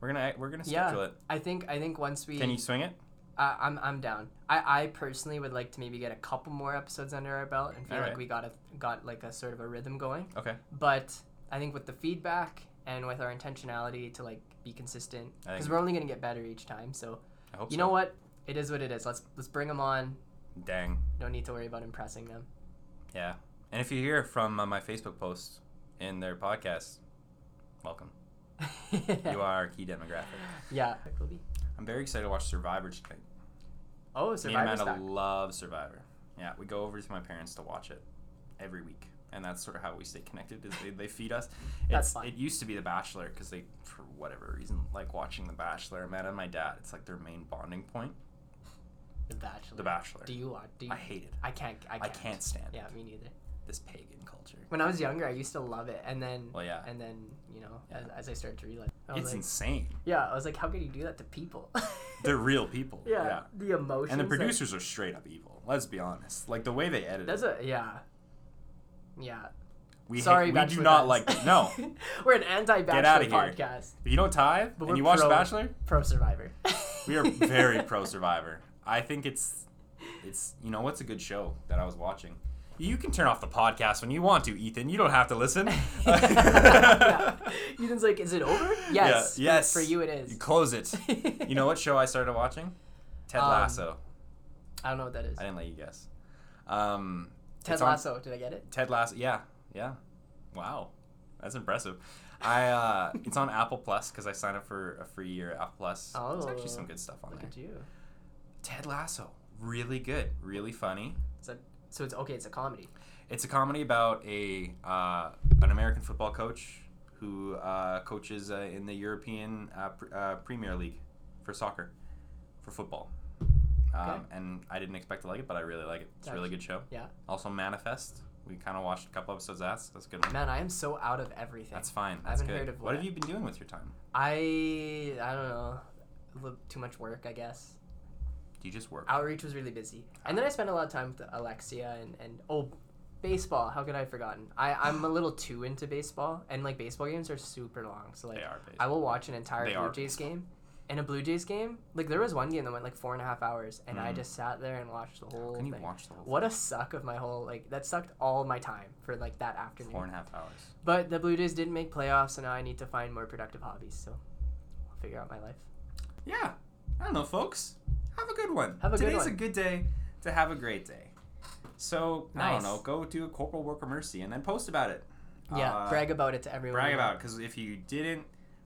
[SPEAKER 1] We're gonna we're gonna schedule
[SPEAKER 2] yeah,
[SPEAKER 1] it.
[SPEAKER 2] I think I think once we
[SPEAKER 1] Can you swing it?
[SPEAKER 2] I, I'm I'm down. I, I personally would like to maybe get a couple more episodes under our belt and feel like
[SPEAKER 1] Alright.
[SPEAKER 2] we got a got like a sort of a rhythm going.
[SPEAKER 1] Okay.
[SPEAKER 2] But I think with the feedback and with our intentionality to like be consistent, because we're only gonna get better each time. So
[SPEAKER 1] I hope
[SPEAKER 2] you
[SPEAKER 1] so.
[SPEAKER 2] know what? It is what it is. Let's let's bring them on.
[SPEAKER 1] Dang.
[SPEAKER 2] Don't need to worry about impressing them.
[SPEAKER 1] Yeah. And if you hear from uh, my Facebook posts in their podcast, welcome. You *laughs* are our key demographic.
[SPEAKER 2] Yeah. Kobe.
[SPEAKER 1] I'm very excited to watch Survivor tonight.
[SPEAKER 2] Oh,
[SPEAKER 1] Me and Amanda love Survivor. Yeah, we go over to my parents to watch it every week, and that's sort of how we stay connected. Is they, they feed us. *laughs*
[SPEAKER 2] That's
[SPEAKER 1] It's,
[SPEAKER 2] fun.
[SPEAKER 1] It used to be The Bachelor because they, for whatever reason, like watching The Bachelor. Amanda and my dad, it's like their main bonding point.
[SPEAKER 2] The Bachelor.
[SPEAKER 1] The Bachelor.
[SPEAKER 2] Do you watch? Do you?
[SPEAKER 1] I hate it.
[SPEAKER 2] I can't. I
[SPEAKER 1] I
[SPEAKER 2] can't.
[SPEAKER 1] can't stand it.
[SPEAKER 2] Yeah, me neither.
[SPEAKER 1] This pagan culture.
[SPEAKER 2] When I was younger, I used to love it, and then
[SPEAKER 1] Well, yeah.
[SPEAKER 2] and then you know,
[SPEAKER 1] Yeah.
[SPEAKER 2] as, as I started to realize, I was
[SPEAKER 1] It's
[SPEAKER 2] like,
[SPEAKER 1] insane.
[SPEAKER 2] yeah, I was like, how could you do that to people? *laughs*
[SPEAKER 1] They're real people.
[SPEAKER 2] yeah,
[SPEAKER 1] yeah.
[SPEAKER 2] the emotions.
[SPEAKER 1] And the
[SPEAKER 2] that-
[SPEAKER 1] producers are straight up evil. Let's be honest. Like the way they edit
[SPEAKER 2] That's
[SPEAKER 1] it.
[SPEAKER 2] a yeah, yeah.
[SPEAKER 1] We
[SPEAKER 2] Sorry,
[SPEAKER 1] hate, we do not like no. *laughs*
[SPEAKER 2] we're an anti-Bachelor podcast.
[SPEAKER 1] If you don't tithe
[SPEAKER 2] But
[SPEAKER 1] and you watch The
[SPEAKER 2] pro-
[SPEAKER 1] Bachelor,
[SPEAKER 2] Pro Survivor. *laughs*
[SPEAKER 1] we are very pro Survivor. I think it's it's you know what's a good show that I was watching. You can turn off the podcast when you want to, Ethan. You don't have to listen. *laughs* *laughs*
[SPEAKER 2] yeah. Ethan's like, is it over? Yes.
[SPEAKER 1] Yeah, yes.
[SPEAKER 2] For, you, it is.
[SPEAKER 1] You close it. *laughs* You know what show I started watching? Ted
[SPEAKER 2] Um,
[SPEAKER 1] Lasso.
[SPEAKER 2] I don't know what that is.
[SPEAKER 1] I didn't let you guess. Um,
[SPEAKER 2] Ted
[SPEAKER 1] it's on-
[SPEAKER 2] Lasso. Did I get it?
[SPEAKER 1] Ted Lasso. Yeah, yeah. Wow, that's impressive. I uh, it's on Apple Plus because I signed up for a free year at Apple Plus. Oh, There's actually
[SPEAKER 2] Oh.
[SPEAKER 1] some good stuff on
[SPEAKER 2] Look
[SPEAKER 1] there.
[SPEAKER 2] at you.
[SPEAKER 1] Ted Lasso, really good, really funny.
[SPEAKER 2] So, so it's okay. It's a comedy.
[SPEAKER 1] It's a comedy about a uh, an American football coach who uh, coaches uh, in the European uh, pr- uh, Premier League for soccer, for football. Um,
[SPEAKER 2] Okay.
[SPEAKER 1] And I didn't expect to like it, but I really like it. It's a really good show.
[SPEAKER 2] Yeah.
[SPEAKER 1] Also, Manifest. We kind of watched a couple episodes. of that. so That's good. One.
[SPEAKER 2] Man, I am so out of everything.
[SPEAKER 1] That's fine.
[SPEAKER 2] I
[SPEAKER 1] That's
[SPEAKER 2] haven't
[SPEAKER 1] good.
[SPEAKER 2] heard of
[SPEAKER 1] what have you been doing with your time?
[SPEAKER 2] I I don't know. A little too much work, I guess.
[SPEAKER 1] Do you just work?
[SPEAKER 2] Outreach was really busy, and then I spent a lot of time with Alexia and and oh, baseball. How could I have forgotten? I I'm a little too into baseball, and like baseball games are super long. So like
[SPEAKER 1] They are
[SPEAKER 2] I will watch an entire
[SPEAKER 1] They
[SPEAKER 2] Blue Jays game. And a Blue Jays game, like there was one game that went like four and a half hours, and I
[SPEAKER 1] Mhm.
[SPEAKER 2] just sat there and watched the whole
[SPEAKER 1] Can you
[SPEAKER 2] thing.
[SPEAKER 1] watch the whole
[SPEAKER 2] What a suck of my whole like that sucked all my time for like that afternoon.
[SPEAKER 1] four and a half hours?
[SPEAKER 2] But the Blue Jays didn't make playoffs, so now I need to find more productive hobbies. So I'll figure out my life.
[SPEAKER 1] Yeah. I don't know, folks. Have a good one.
[SPEAKER 2] Have a good
[SPEAKER 1] Today's
[SPEAKER 2] one.
[SPEAKER 1] a good day to have a great day. So I don't know. Go do a corporal work of mercy and then post about it.
[SPEAKER 2] Yeah,
[SPEAKER 1] Uh,
[SPEAKER 2] brag about it to everyone.
[SPEAKER 1] brag about it because if you didn't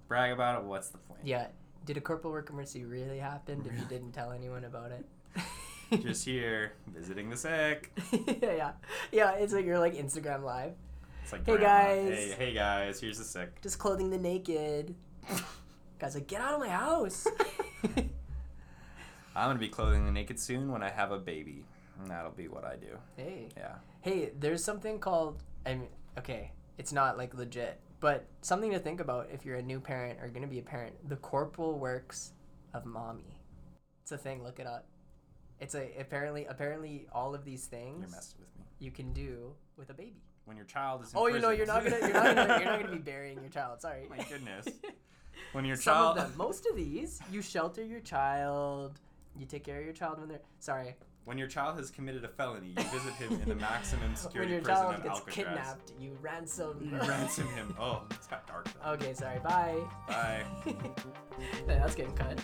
[SPEAKER 1] brag about it, what's the point?
[SPEAKER 2] Yeah. Did a corporal work of mercy really happen if you didn't tell anyone about it? *laughs*
[SPEAKER 1] Just here visiting the sick. *laughs*
[SPEAKER 2] yeah. Yeah, it's like you're like Instagram live.
[SPEAKER 1] It's like
[SPEAKER 2] Hey, guys.
[SPEAKER 1] Hey, hey guys. Here's the sick.
[SPEAKER 2] Just clothing the naked. *laughs* Guys like, get out of my house.
[SPEAKER 1] I'm gonna be clothing the naked soon when I have a baby. And that'll be what I do.
[SPEAKER 2] hey.
[SPEAKER 1] Yeah.
[SPEAKER 2] Hey, there's something called I mean okay, it's not like legit, but something to think about if you're a new parent or gonna be a parent. The corporal works of mommy. It's a thing, look it up. It's a apparently apparently all of these things
[SPEAKER 1] You're messing with me.
[SPEAKER 2] you can do with a baby.
[SPEAKER 1] When your child is. In
[SPEAKER 2] Oh, you know, you're not gonna, you're not gonna, you're not gonna be *laughs* burying your child. Sorry.
[SPEAKER 1] My goodness. *laughs* When your
[SPEAKER 2] Some
[SPEAKER 1] child.
[SPEAKER 2] of them, most of these, you shelter your child. You take care of your child when they're sorry.
[SPEAKER 1] When your child has committed a felony, you visit him in the *laughs* maximum security When
[SPEAKER 2] your
[SPEAKER 1] prison
[SPEAKER 2] child
[SPEAKER 1] of
[SPEAKER 2] gets
[SPEAKER 1] Alcatraz.
[SPEAKER 2] kidnapped, you ransom.
[SPEAKER 1] You ransom him. *laughs* Oh, it's got dark though.
[SPEAKER 2] Okay, sorry. Bye.
[SPEAKER 1] Bye. *laughs*
[SPEAKER 2] That's getting cut.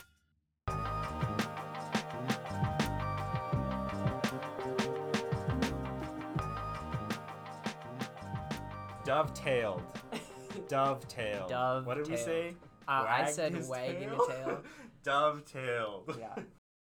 [SPEAKER 1] Dovetailed. Dovetailed. What did we say?
[SPEAKER 2] Uh, I said wagging
[SPEAKER 1] tail?
[SPEAKER 2] a tail.
[SPEAKER 1] Dovetailed.
[SPEAKER 2] Yeah.